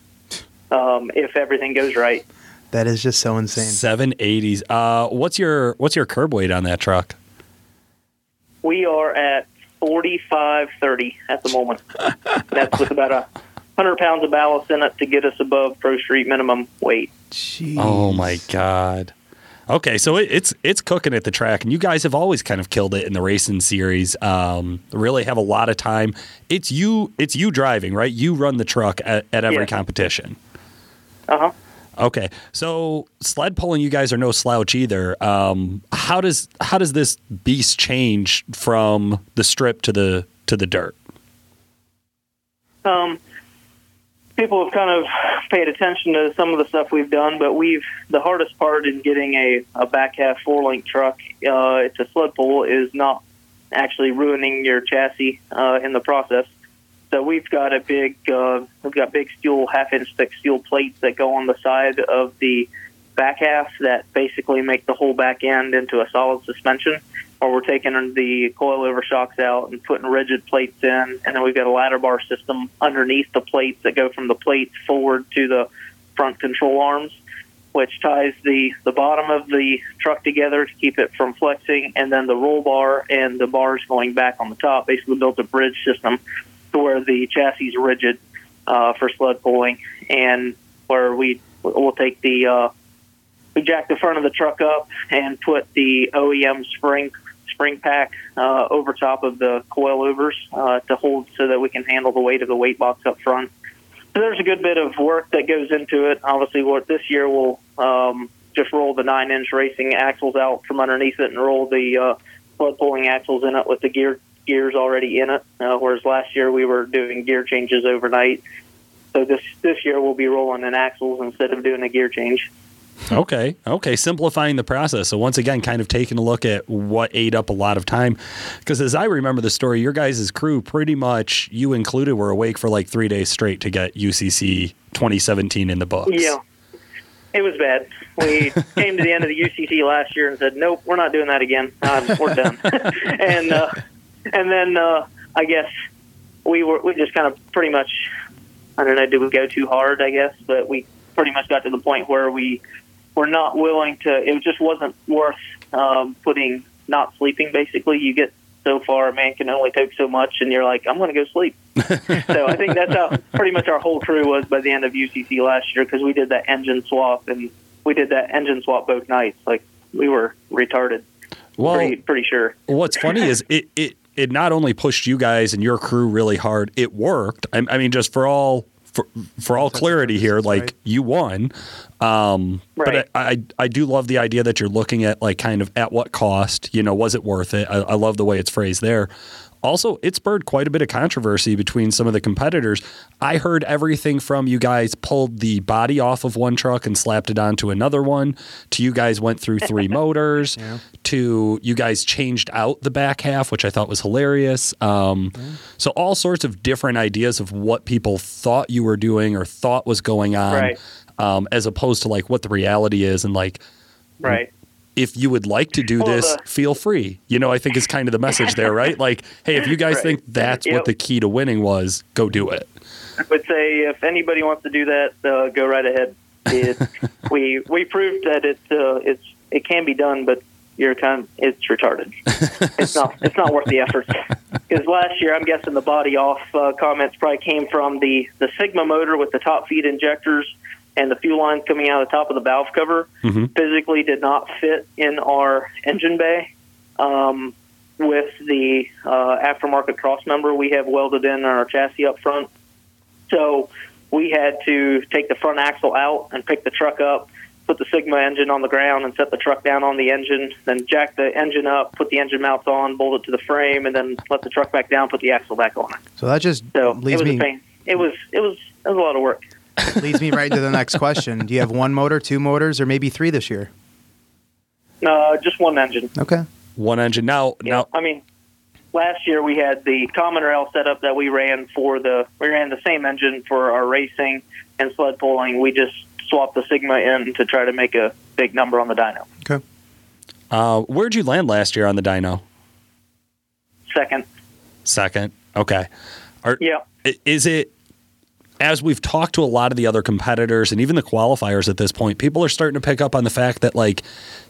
um, if everything goes right. that is just so insane. Seven eighties. Uh, what's your what's your curb weight on that truck? We are at 45.30 at the moment. That's with about a 100 pounds of ballast in it to get us above Pro Street minimum weight. Jeez. Oh my god. Okay, so it, it's it's cooking at the track, and you guys have always kind of killed it in the racing series. Um, really have a lot of time. It's you. It's you driving, right? You run the truck at, at every Yeah. competition. Uh huh. Okay, so sled pulling, you guys are no slouch either. Um, how does how does this beast change from the strip to the to the dirt? Um, people have kind of paid attention to some of the stuff we've done, but we've the hardest part in getting a, a back half four link truck. Uh, it's a sled pull is not actually ruining your chassis uh, in the process. So we've got a big uh, we've got big steel half inch thick steel plates that go on the side of the back half that basically make the whole back end into a solid suspension. Or we're taking the coilover shocks out and putting rigid plates in, and then we've got a ladder bar system underneath the plates that go from the plates forward to the front control arms, which ties the the bottom of the truck together to keep it from flexing, and then the roll bar and the bars going back on the top basically built a bridge system to where the chassis is rigid uh, for sled pulling, and where we we'll take the uh, we jack the front of the truck up and put the OEM spring spring pack uh, over top of the coilovers uh, to hold so that we can handle the weight of the weight box up front. So there's a good bit of work that goes into it. Obviously, what this year we'll um, just roll the nine inch racing axles out from underneath it and roll the uh, flood pulling axles in it with the gear gears already in it. Uh, whereas last year we were doing gear changes overnight. So this this year we'll be rolling in axles instead of doing a gear change. Okay, okay, simplifying the process. So once again, kind of taking a look at what ate up a lot of time, because as I remember the story, your guys' crew pretty much you included were awake for like three days straight to get UCC 2017 in the books. Yeah. It was bad. We (laughs) came to the end of the UCC last year and said, "Nope, we're not doing that again. Um, we're done." (laughs) and uh, and then uh, I guess we were we just kind of pretty much I don't know, did we go too hard? I guess, but we pretty much got to the point where we were not willing to. It just wasn't worth um, putting not sleeping. Basically, you get so far, a man can only take so much, and you're like, I'm going to go sleep. (laughs) so I think that's how pretty much our whole crew was by the end of UCC last year because we did that engine swap and we did that engine swap both nights. Like we were retarded. Well, pretty, pretty sure. what's funny is it, it it not only pushed you guys and your crew really hard, it worked. I, I mean, just for all for, for all clarity here, like right. you won. Um, Right. But I, I I do love the idea that you're looking at like kind of at what cost. You know, was it worth it? I, I love the way it's phrased there. Also, it spurred quite a bit of controversy between some of the competitors. I heard everything from you guys pulled the body off of one truck and slapped it onto another one, to you guys went through three (laughs) motors, to you guys changed out the back half, which I thought was hilarious. Um, So, all sorts of different ideas of what people thought you were doing or thought was going on, Right. um, as opposed to like what the reality is. And like, Right. If you would like to do Well, this, the- feel free. You know, I think is kind of the message there, right? (laughs) Like, hey, if you guys Right. think that's what the key to winning was, go do it. I would say if anybody wants to do that, uh, go right ahead. It, (laughs) we we proved that it uh, it's it can be done, but you're kind it's retarded. It's not it's not worth the effort. (laughs) Because last year, I'm guessing the body off uh, comments probably came from the the Sigma motor with the top feed injectors and the fuel lines coming out of the top of the valve cover. Mhm. Physically, did not fit in our engine bay. Um, with the uh, aftermarket cross member we have welded in our chassis up front. So we had to take the front axle out and pick the truck up, put the Sigma engine on the ground and set the truck down on the engine, then jack the engine up, put the engine mounts on, bolt it to the frame, and then let the truck back down, put the axle back on. So that just So leads it was me a pain. It was it was it was a lot of work. Leads me right to the next question. Do you have one motor, two motors, or maybe three this year? Uh, just one engine. Okay. One engine. Now, Yeah. now, I mean, last year we had the common rail setup that we ran for the we ran the same engine for our racing and sled pulling. We just swapped the Sigma in to try to make a big number on the dyno. Okay. uh, where'd you land last year on the dyno? Second, Second. Okay. Are, yeah, is it as we've talked to a lot of the other competitors and even the qualifiers at this point people are starting to pick up on the fact that like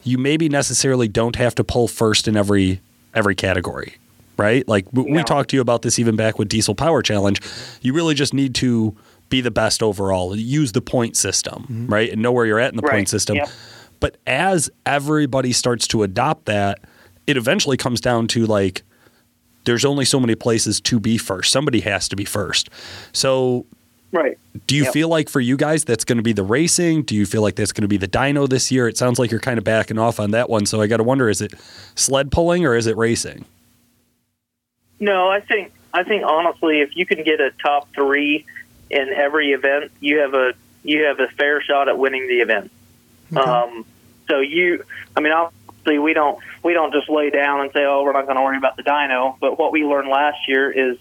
you maybe necessarily don't have to pull first in every every category right like we No. talked to you about this even back with diesel power challenge you really just need to be the best overall use the point system mm-hmm. right and know where you're at in the Right. point system Yep. but as everybody starts to adopt that it eventually comes down to like there's only so many places to be first. Somebody has to be first. So, right. do you Yep. feel like for you guys that's going to be the racing? Do you feel like that's going to be the dyno this year? It sounds like you're kind of backing off on that one. So, I got to wonder is it sled pulling or is it racing? No, I think I think honestly, if you can get a top three in every event, you have a you have a fair shot at winning the event. Um, so you, I mean, obviously we don't we don't just lay down and say, oh, we're not going to worry about the dyno. But what we learned last year is,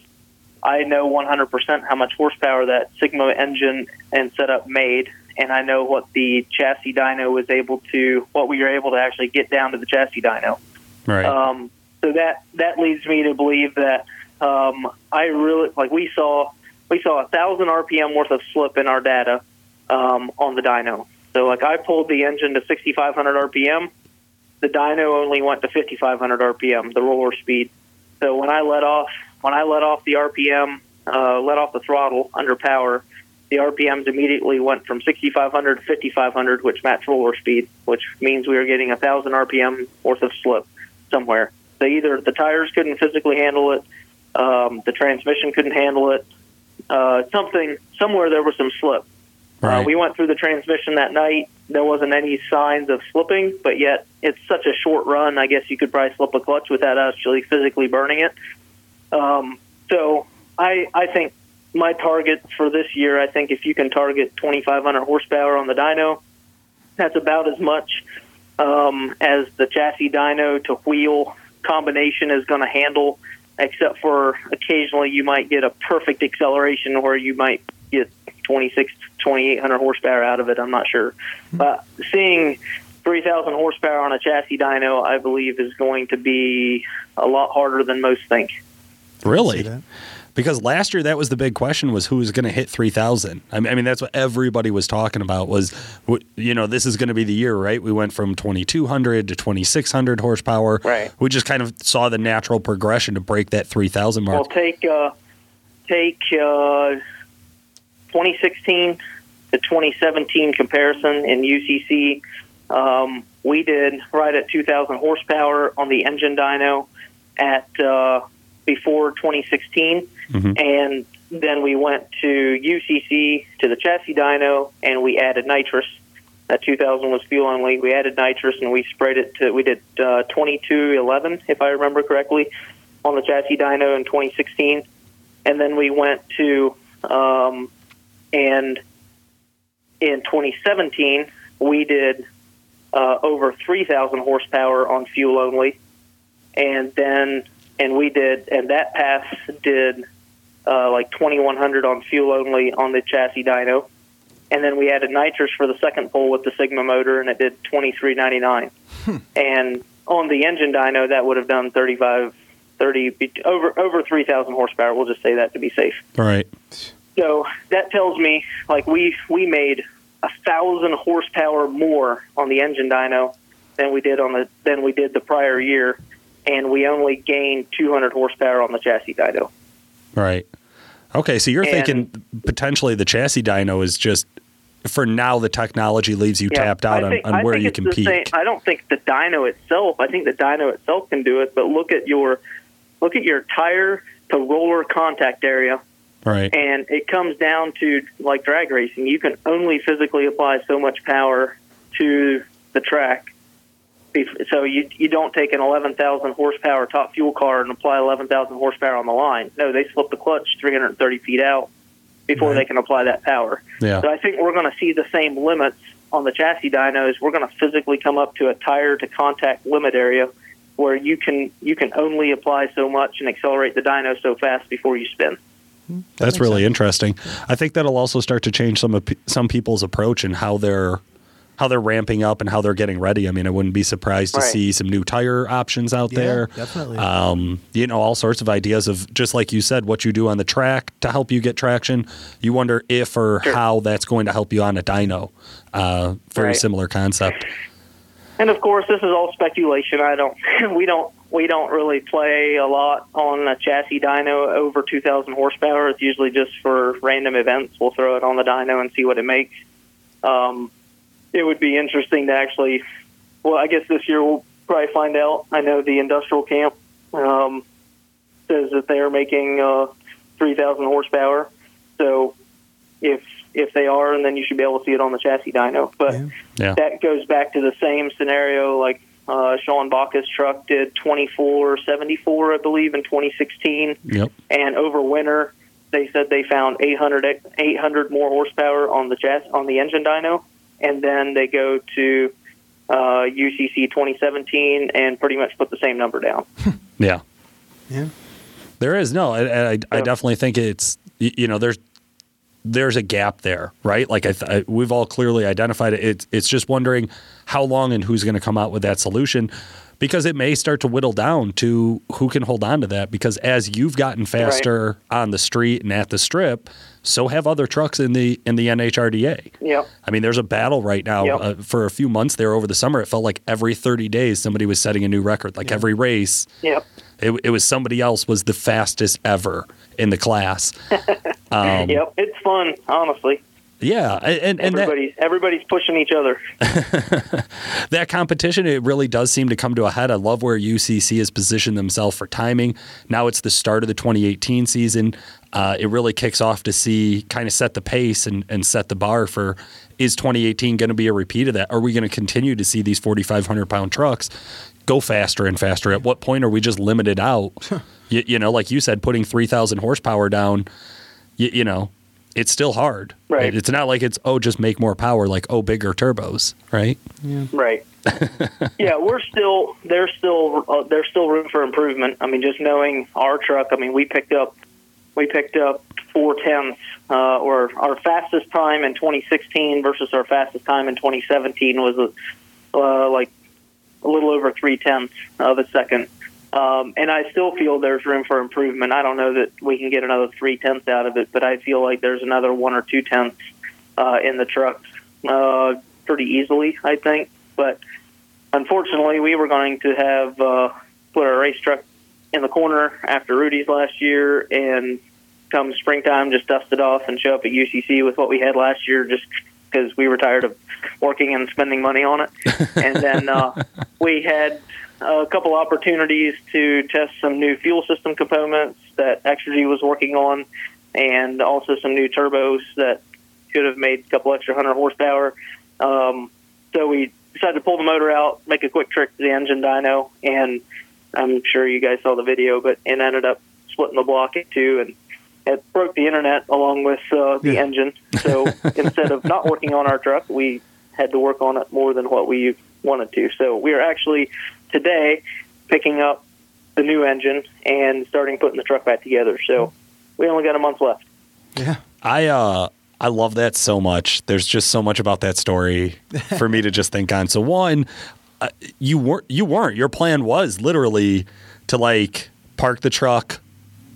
I know 100% how much horsepower that Sigma engine and setup made, and I know what the chassis dyno was able to, what we were able to actually get down to the chassis dyno. Right. Um, so that that leads me to believe that um, I really like we saw we saw a thousand RPM worth of slip in our data um, on the dyno. So like I pulled the engine to 6,500 RPM, the dyno only went to 5,500 RPM, the roller speed. So when I let off when I let off the RPM, uh, let off the throttle under power, the RPMs immediately went from 6,500 to 5,500, which matched roller speed, which means we were getting a thousand RPM worth of slip somewhere. So either the tires couldn't physically handle it, um, the transmission couldn't handle it, uh, something somewhere there was some slip. Uh, we went through the transmission that night. There wasn't any signs of slipping, but yet it's such a short run. I guess you could probably slip a clutch without actually physically burning it. Um, so I I think my target for this year, I think if you can target 2,500 horsepower on the dyno, that's about as much um, as the chassis dyno to wheel combination is going to handle, except for occasionally you might get a perfect acceleration where you might get 26, 2,800 horsepower out of it. I'm not sure. But seeing 3,000 horsepower on a chassis dyno, I believe, is going to be a lot harder than most think. Really? Because last year that was the big question was who was going to hit 3000. I mean, I mean that's what everybody was talking about was you know, this is going to be the year, right? We went from 2200 to 2600 horsepower. Right. We just kind of saw the natural progression to break that 3000 mark. Well, take uh, take uh, 2016 to 2017 comparison in UCC. Um, we did right at 2,000 horsepower on the engine dyno at uh, before 2016, and then we went to UCC to the chassis dyno, and we added nitrous. That 2000 was fuel only. We added nitrous, and we sprayed it to. We did uh, 2211, if I remember correctly, on the chassis dyno in 2016, and then we went to um, and in 2017 we did uh, over 3,000 horsepower on fuel only, and then and we did and that pass did uh, like 2,100 on fuel only on the chassis dyno, and then we added nitrous for the second pull with the Sigma motor, and it did 2399. And on the engine dyno, that would have done 35, 30 over over 3,000 horsepower. We'll just say that to be safe. right. So that tells me like we we made a thousand horsepower more on the engine dyno than we did on the than we did the prior year, and we only gained 200 horsepower on the chassis dyno. Right. Okay, so you're And- thinking potentially the chassis dyno is just for now the technology leaves you tapped out think, on, on where you compete. same- I don't think the dyno itself. I think the dyno itself can do it, but look at your look at your tire to roller contact area, Right. and it comes down to like drag racing. You can only physically apply so much power to the track. Bef- So you you don't take an 11,000 horsepower top fuel car and apply 11,000 horsepower on the line. No, they slip the clutch 330 feet out before they can apply that power. Yeah. So I think we're going to see the same limits on the chassis dynos. We're going to physically come up to a tire to contact limit area where you can you can only apply so much and accelerate the dyno so fast before you spin. That's really interesting. I think that'll also start to change some of some people's approach and how they're how they're ramping up and how they're getting ready. I mean, I wouldn't be surprised to Right. see some new tire options out Yeah, there. definitely. Um, you know, all sorts of ideas of just like you said, what you do on the track to help you get traction. You wonder if or Sure. how that's going to help you on a dyno. Uh, very Right. similar concept. And of course, this is all speculation. I don't (laughs) we don't we don't really play a lot on a chassis dyno over 2,000 horsepower. It's usually just for random events. We'll throw it on the dyno and see what it makes. Um, it would be interesting to actually. Well, I guess this year we'll probably find out. I know the industrial camp um, says that they are making uh, 3,000 horsepower. So if if they are, and then you should be able to see it on the chassis dyno. But Yeah. Yeah. that goes back to the same scenario like uh, Sean Baca's truck did 2474, I believe, in 2016. Yep. And over winter, they said they found 800, 800 more horsepower on the chassis, on the engine dyno. And then they go to uh, UCC 2017 and pretty much put the same number down. (laughs) Yeah. Yeah. There is no, I, I, I definitely think it's you know there's there's a gap there, right? Like I, th- I we've all clearly identified it. It's it's just wondering how long and who's going to come out with that solution, because it may start to whittle down to who can hold on to that. Because as you've gotten faster on the street and at the strip, so have other trucks in the in the NHRDA. Yep. I mean, there's a battle right now. Yep. Uh, for a few months there over the summer, it felt like every 30 days somebody was setting a new record. Like every race, Yep. it, it was somebody else was the fastest ever in the class. (laughs) Um, yep. It's fun, honestly. Yeah, and and that, Everybody's everybody's pushing each other. (laughs) (laughs) that competition it really does seem to come to a head. I love where UCC has positioned themselves for timing. Now it's the start of the 2018 season. Uh, it really kicks off to see kind of set the pace and, and set the bar for is 2018 going to be a repeat of that? Are we going to continue to see these 4,500 pound trucks go faster and faster? At what point are we just limited out? (laughs) you, you know, like you said, putting 3,000 horsepower down, you, you know, it's still hard. Right. It's not like it's, oh, just make more power, like, oh, bigger turbos, right? Yeah. Right. (laughs) yeah, we're still there's still uh, there's still room for improvement. I mean, just knowing our truck. I mean, we picked up we picked up four tenths, uh, or our fastest time in 2016 versus our fastest time in 2017 was uh, like a little over three tenths of a second. Um, and I still feel there's room for improvement. I don't know that we can get another three tenths out of it, but I feel like there's another one or two tenths uh, in the trucks uh, pretty easily, I think. But unfortunately, we were going to have uh, put our race truck in the corner after Rudy's last year, and come springtime, just dust it off and show up at UCC with what we had last year, just because we were tired of working and spending money on it. (laughs) and then uh, we had a couple opportunities to test some new fuel system components that Exergy was working on, and also some new turbos that could have made a couple extra hundred horsepower. Um, so we decided to pull the motor out, make a quick trick to the engine dyno, and I'm sure you guys saw the video, but it ended up splitting the block in two and it broke the internet along with uh, the Yeah. engine. So (laughs) instead of not working on our truck, we had to work on it more than what we wanted to. So we are actually today picking up the new engine and starting putting the truck back together. So we only got a month left. Yeah. I uh I love that so much. There's just so much about that story for me to just think on. So one, uh, you weren't you weren't. Your plan was literally to like park the truck,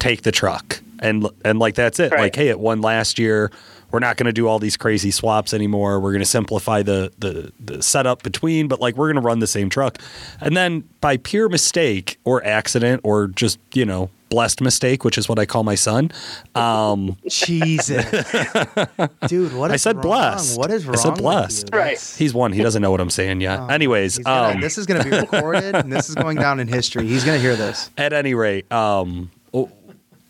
take the truck, and and like that's it. Right. Like hey, it won last year. We're not going to do all these crazy swaps anymore. We're going to simplify the, the the setup between, but like we're going to run the same truck. And then by pure mistake or accident or just you know blessed mistake, which is what I call my son. Um, Jesus. (laughs) Dude, what is I said wrong? blessed. What is wrong? I wrong? said with blessed. you? Right. He's one. He doesn't know what I'm saying yet. Anyways, he's gonna- um, this is going to be recorded and this is going down in history. He's going to hear this. (laughs) at any rate, um,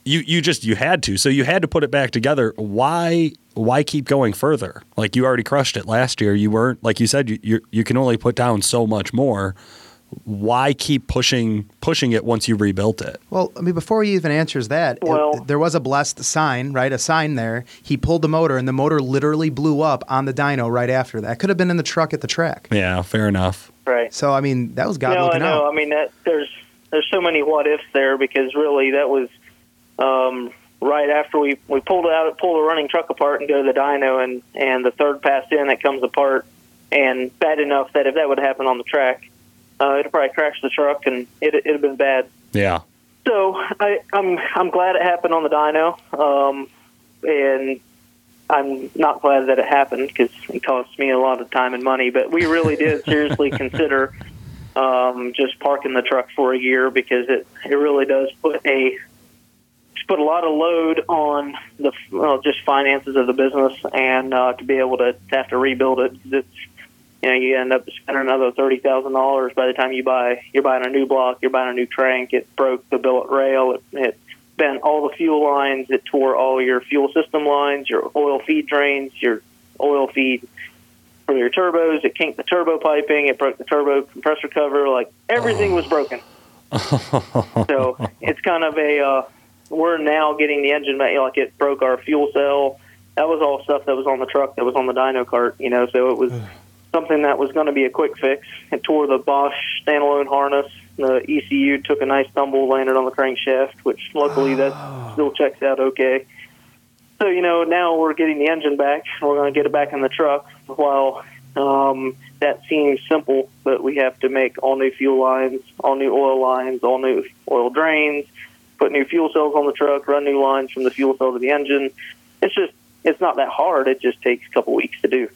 you you just you had to. So you had to put it back together. Why why keep going further? Like you already crushed it last year. You weren't like you said you you, you can only put down so much more. Why keep pushing pushing it once you rebuilt it? Well, I mean, before he even answers that, it- Well- there was a blessed sign, right? A sign there. He pulled the motor, and the motor literally blew up on the dyno right after that. Could have been in the truck at the track. Yeah, fair enough. Right. So, I mean, that was God no, I know. out. I mean, that there's there's so many what ifs there because really that was um, right after we we pulled out pulled the running truck apart and go to the dyno and and the third pass in it comes apart and bad enough that if that would happen on the track, uh, it'd probably crash the truck and it it'd have been bad. Yeah. So I, I'm I'm glad it happened on the dyno, um, and I'm not glad that it happened because it cost me a lot of time and money. But we really did (laughs) seriously consider um, just parking the truck for a year because it it really does put a just put a lot of load on the well, just finances of the business, and uh, to be able to have to rebuild it, it's you know you end up spending another thirty thousand dollars by the time you buy you're buying a new block, you're buying a new crank. It broke the billet rail. It, it bent all the fuel lines. It tore all your fuel system lines, your oil feed drains, your oil feed for your turbos. It kinked the turbo piping. It broke the turbo compressor cover. Like everything was broken. (laughs) so it's kind of a uh, we're now getting the engine back. Like it broke our fuel cell. That was all stuff that was on the truck that was on the dyno cart. You know, so it was something that was going to be a quick fix. It tore the Bosch standalone harness. The ECU took a nice tumble, landed on the crankshaft, which luckily that still checks out okay. So you know now we're getting the engine back. We're going to get it back in the truck. While um, that seems simple, but we have to make all new fuel lines, all new oil lines, all new oil drains, put new fuel cells on the truck, run new lines from the fuel cell to the engine. It's just it's not that hard. It just takes a couple weeks to do.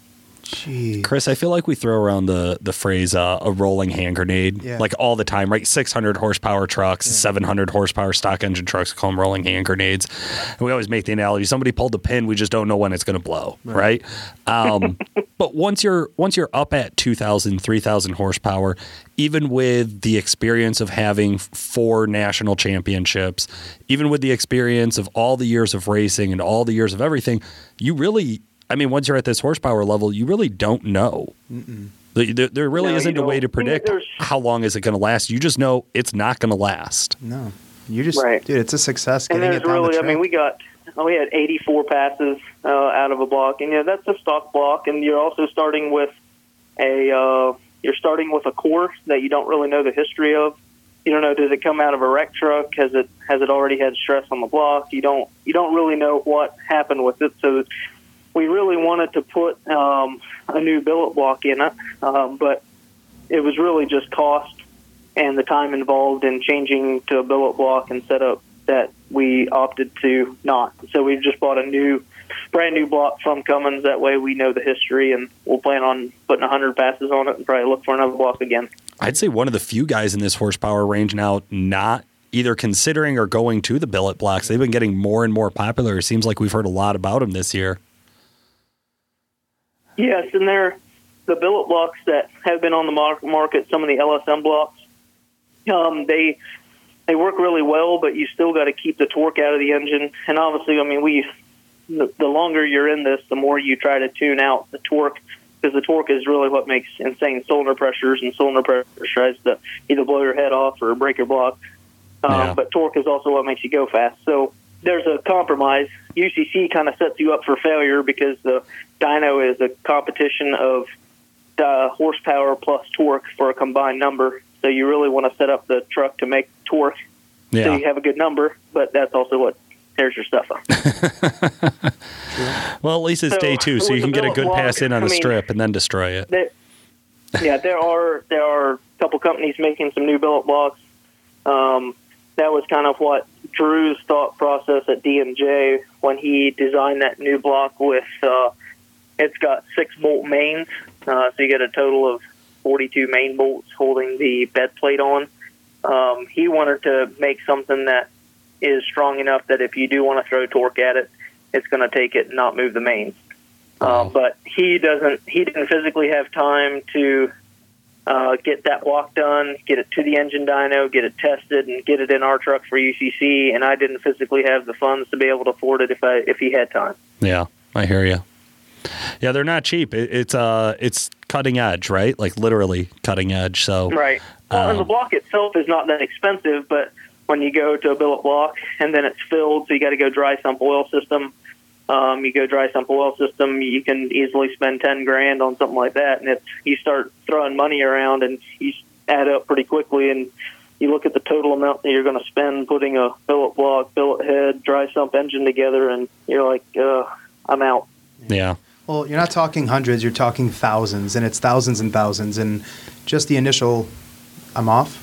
Jeez. Chris, I feel like we throw around the the phrase uh, a rolling hand grenade Yeah. like all the time, right? 600 horsepower trucks, 700 horsepower stock engine trucks call them rolling hand grenades. And we always make the analogy: somebody pulled the pin, we just don't know when it's going to blow, right? Um, (laughs) but once you're once you're up at 2,000, 3,000 horsepower, even with the experience of having four national championships, even with the experience of all the years of racing and all the years of everything, you really, I mean, once you're at this horsepower level, you really don't know. There, there- there really No, isn't a way to predict There's- how long is it going to last. You just know it's not going to last. No. You just, Right. dude, it's a success And there's it down really, the I mean, we got we had 84 passes uh, out of a block, and you know that's a stock block, and you're also starting with a uh, you're starting with a core that you don't really know the history of. You don't know does it come out of a wreck truck? Has it has it already had stress on the block? You don't you don't really know what happened with it. So we really wanted to put um, a new billet block in it, um, but it was really just cost and the time involved in changing to a billet block and setup that we opted to not. So we've just bought a new, brand new block from Cummins. That way we know the history and we'll plan on putting 100 passes on it and probably look for another block again. I'd say one of the few guys in this horsepower range now not either considering or going to the billet blocks. They've been getting more and more popular. It seems like we've heard a lot about them this year. Yes, and they're the billet blocks that have been on the market. Some of the LSM blocks, um, they they work really well, but you still got to keep the torque out of the engine. And obviously, I mean, we the, the longer you're in this, the more you try to tune out the torque because the torque is really what makes insane cylinder pressures, and cylinder pressure tries to either blow your head off or break your block. Um, Yeah. But torque is also what makes you go fast. So there's a compromise. UCC kind of sets you up for failure because the dyno is a competition of uh, horsepower plus torque for a combined number. So you really want to set up the truck to make torque so you have a good number, but that's also what tears your stuff up. (laughs) Well, at least it's So, day two, so you can get a good block, pass in on the mean- strip and then destroy it. there, yeah, there are there are a couple companies making some new billet blocks. Um, that was kind of what Drew's thought process at D&J when he designed that new block with. Uh, it's got six bolt mains, uh, so you get a total of 42 main bolts holding the bed plate on. Um, he wanted to make something that is strong enough that if you do want to throw torque at it, it's going to take it and not move the mains. Um, but he doesn't. He didn't physically have time to uh, get that block done, get it to the engine dyno, get it tested, and get it in our truck for UCC. And I didn't physically have the funds to be able to afford it if I if he had time. Yeah, I hear you. Yeah, they're not cheap. It, it's uh, it's cutting edge, right? Like literally cutting edge. So right. Well, and the Um, block itself is not that expensive, but when you go to a billet block and then it's filled, so you got to go dry sump oil system. Um, you go dry sump oil system, you can easily spend ten grand on something like that, and if you start throwing money around and you add up pretty quickly, and you look at the total amount that you're going to spend putting a billet block, billet head, dry sump engine together, and you're like, uh, I'm out. yeah, Well, you're not talking hundreds, you're talking thousands, and it's thousands and thousands. And just the initial, I'm off?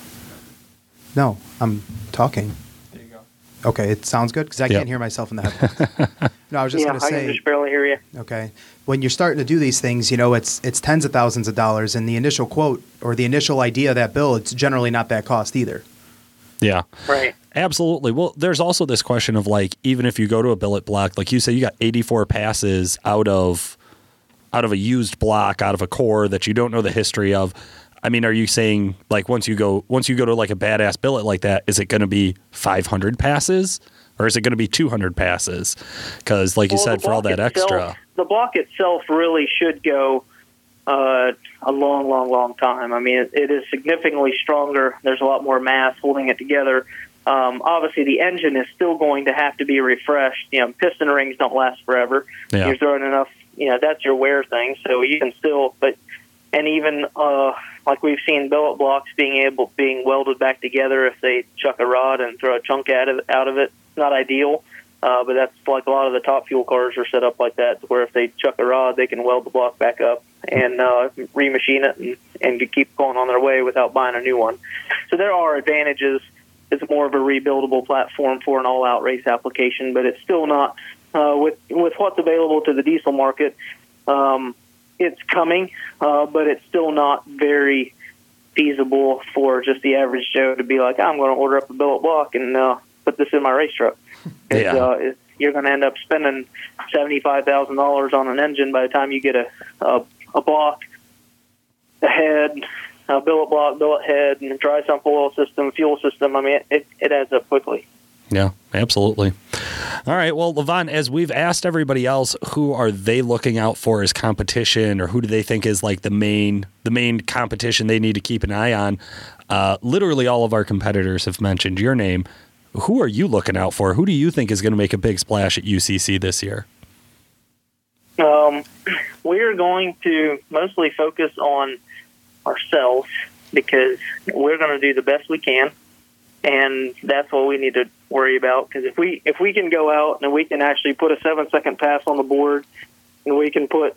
No, I'm talking. There you go. Okay, it sounds good because I Yep. can't hear myself in the headphones. (laughs) no, I was just yeah, going to I say, just barely hear you. okay, when you're starting to do these things, you know, it's it's tens of thousands of dollars, and the initial quote or the initial idea of that bill, it's generally not that cost either. yeah. Right. Absolutely. Well, there's also this question of like, even if you go to a billet block, like you say, you got 84 passes out of out of a used block, out of a core that you don't know the history of. I mean, are you saying like once you go once you go to like a badass billet like that, is it going to be 500 passes or is it going to be 200 passes? Because like you Well, said, for all that itself- extra, The block itself really should go uh, a long, long, long time. I mean, it, it is significantly stronger. There's a lot more mass holding it together. Um, obviously, the engine is still going to have to be refreshed. You know, piston rings don't last forever. Yeah. You're throwing enough. You know, that's your wear thing. So you can still, but and even uh, like we've seen billet blocks being able being welded back together if they chuck a rod and throw a chunk out of out of it. Not ideal, uh, but that's like a lot of the top fuel cars are set up like that, where if they chuck a rod, they can weld the block back up and uh, remachine it and, and keep going on their way without buying a new one. So there are advantages. It's more of a rebuildable platform for an all-out race application, but it's still not uh, with with what's available to the diesel market. Um, it's coming, uh, but it's still not very feasible for just the average Joe to be like, I'm going to order up a billet block and uh, put this in my race truck. It's, Yeah. uh, it, you're going to end up spending seventy-five thousand dollars on an engine by the time you get a a, a block, a head, a billet block, billet head, and a dry sump oil system, fuel system. I mean, it, it, it adds up quickly. Yeah, absolutely. All right. Well, Levon, as we've asked everybody else, who are they looking out for as competition, or who do they think is like the main the main competition they need to keep an eye on? Uh, literally, all of our competitors have mentioned your name. Who are you looking out for? Who do you think is going to make a big splash at UCC this year? Um, (clears throat) we're going to mostly focus on ourselves because we're going to do the best we can, and that's what we need to worry about. Because if we if we can go out and we can actually put a seven second pass on the board, and we can put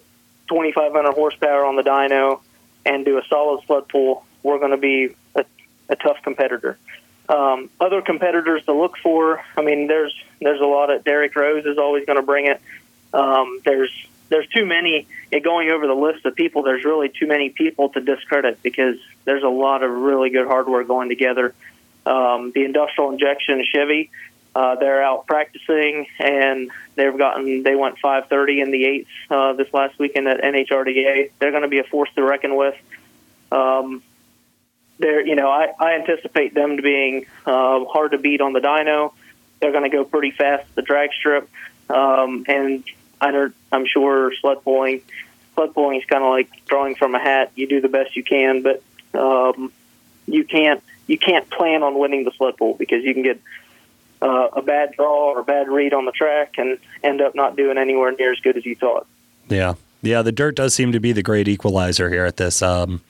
2,500 horsepower on the dyno, and do a solid sled pull, we're going to be a, a tough competitor. Um, other competitors to look for, I mean, there's there's a lot of Derek Rose is always going to bring it. Um, there's there's too many going over the list of people. There's really too many people to discredit because there's a lot of really good hardware going together. Um, the industrial injection Chevy, uh, they're out practicing and they've gotten they went 530 in the eights uh, this last weekend at NHRDA. They're going to be a force to reckon with. Um, they're you know I, I anticipate them being uh, hard to beat on the dyno. They're going to go pretty fast the drag strip, um, and I I'm sure sled pulling sled pulling is kind of like drawing from a hat. You do the best you can, but um, you can't you can't plan on winning the sled pull because you can get uh, a bad draw or a bad read on the track and end up not doing anywhere near as good as you thought. Yeah, yeah. The dirt does seem to be the great equalizer here at this. Um,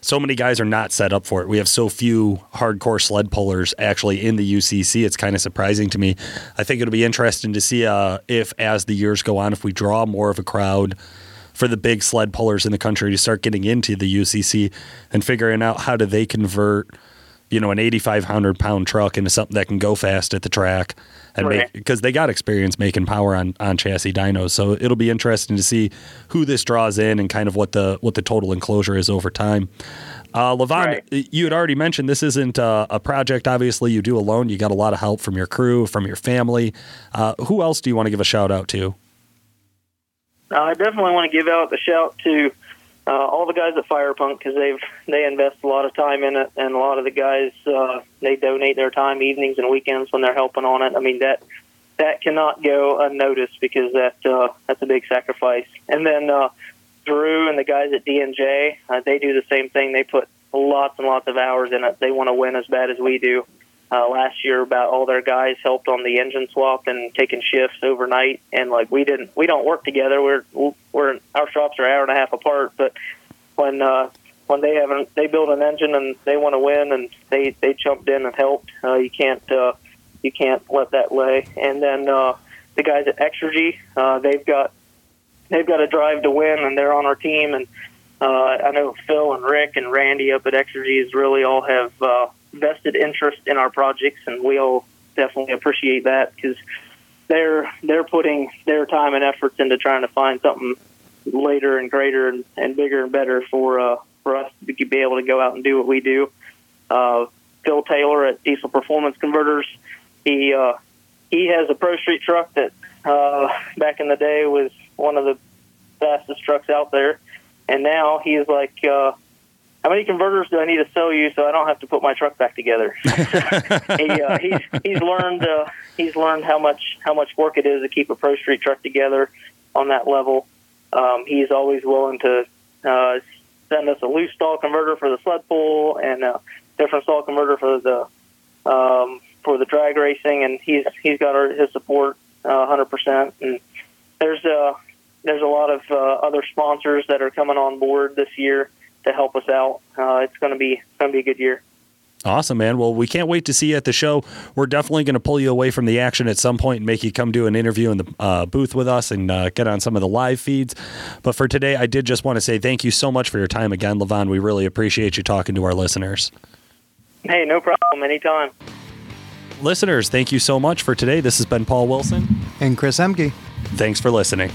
so many guys are not set up for it. We have so few hardcore sled pullers actually in the UCC. It's kind of surprising to me. I think it'll be interesting to see uh, if, as the years go on, if we draw more of a crowd for the big sled pullers in the country to start getting into the UCC and figuring out how do they convert, you know, an 8,500 pound truck into something that can go fast at the track and Right. make because they got experience making power on on chassis dynos. So it'll be interesting to see who this draws in and kind of what the what the total enclosure is over time. Uh, Levon, Right. you had already mentioned this isn't uh, a project. Obviously, you do alone. You got a lot of help from your crew, from your family. Uh, who else do you want to give a shout out to? Uh, I definitely want to give out the shout to uh, all the guys at Firepunk because they've they invest a lot of time in it, and a lot of the guys uh, they donate their time evenings and weekends when they're helping on it. I mean that that cannot go unnoticed because that uh, that's a big sacrifice. And then uh, Drew and the guys at D&J, uh, they do the same thing. They put lots and lots of hours in it. They want to win as bad as we do. Uh, last year, about all their guys helped on the engine swap and taking shifts overnight. And like we didn't, we don't work together. We're we're our shops are an hour and a half apart. But when uh, when they have an, they build an engine and they want to win and they they jumped in and helped, uh, you can't uh, you can't let that lay. And then uh, the guys at Exergy, uh, they've got they've got a drive to win, and they're on our team. And uh, I know Phil and Rick and Randy up at Exergy's really all have uh, vested interest in our projects, and we'll definitely appreciate that because they're they're putting their time and efforts into trying to find something later and greater and, and bigger and better for uh, for us to be able to go out and do what we do. Uh, Phil Taylor at Diesel Performance Converters, he uh, he has a Pro Street truck that uh, back in the day was one of the fastest trucks out there, and now he's like, uh, "How many converters do I need to sell you so I don't have to put my truck back together?" (laughs) he, uh, he's he's learned uh, he's learned how much how much work it is to keep a Pro Street truck together on that level. Um, he's always willing to uh, send us a loose stall converter for the sled pull and a different stall converter for the um, for the drag racing, and he's he's got our, his support uh, 100%. And there's a there's a lot of uh, other sponsors that are coming on board this year to help us out. Uh, it's going to be going to be a good year. Awesome, man. Well, we can't wait to see you at the show. We're definitely going to pull you away from the action at some point and make you come do an interview in the uh, booth with us and uh, get on some of the live feeds. But for today, I did just want to say thank you so much for your time again, Levon. We really appreciate you talking to our listeners. Hey, no problem. Anytime. Listeners, thank you so much for today. This has been Paul Wilson and Chris Ehmke. Thanks for listening.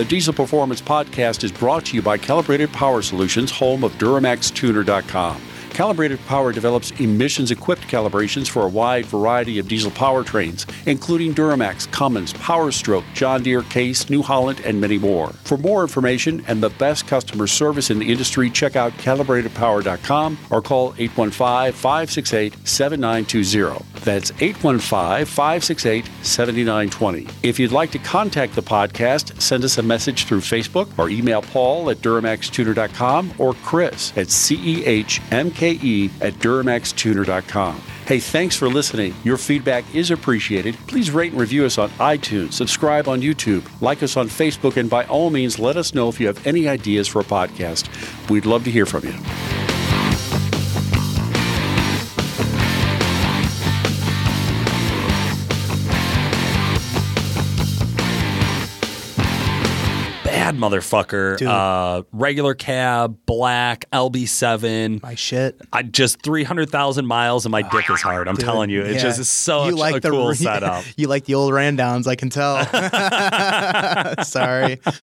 The Diesel Performance Podcast is brought to you by Calibrated Power Solutions, home of DuramaxTuner.com. Calibrated Power develops emissions equipped calibrations for a wide variety of diesel powertrains, including Duramax, Cummins, Powerstroke, John Deere, Case, New Holland, and many more. For more information and the best customer service in the industry, check out calibratedpower.com or call 815 568 7920. That's 815 568 7920. If you'd like to contact the podcast, send us a message through Facebook or email Paul at DuramaxTuner.com or Chris at CEHMK At DuramaxTuner.com. Hey, thanks for listening. Your feedback is appreciated. Please rate and review us on iTunes, subscribe on YouTube, like us on Facebook, and by all means, let us know if you have any ideas for a podcast. We'd love to hear from you. Motherfucker. Uh, regular cab, black, LB7. My shit. I just 300,000 miles and my dick is hard. I'm Dude, telling you. It yeah. just is so you like a the cool setup. (laughs) You like the old randowns, I can tell. (laughs) (laughs) Sorry.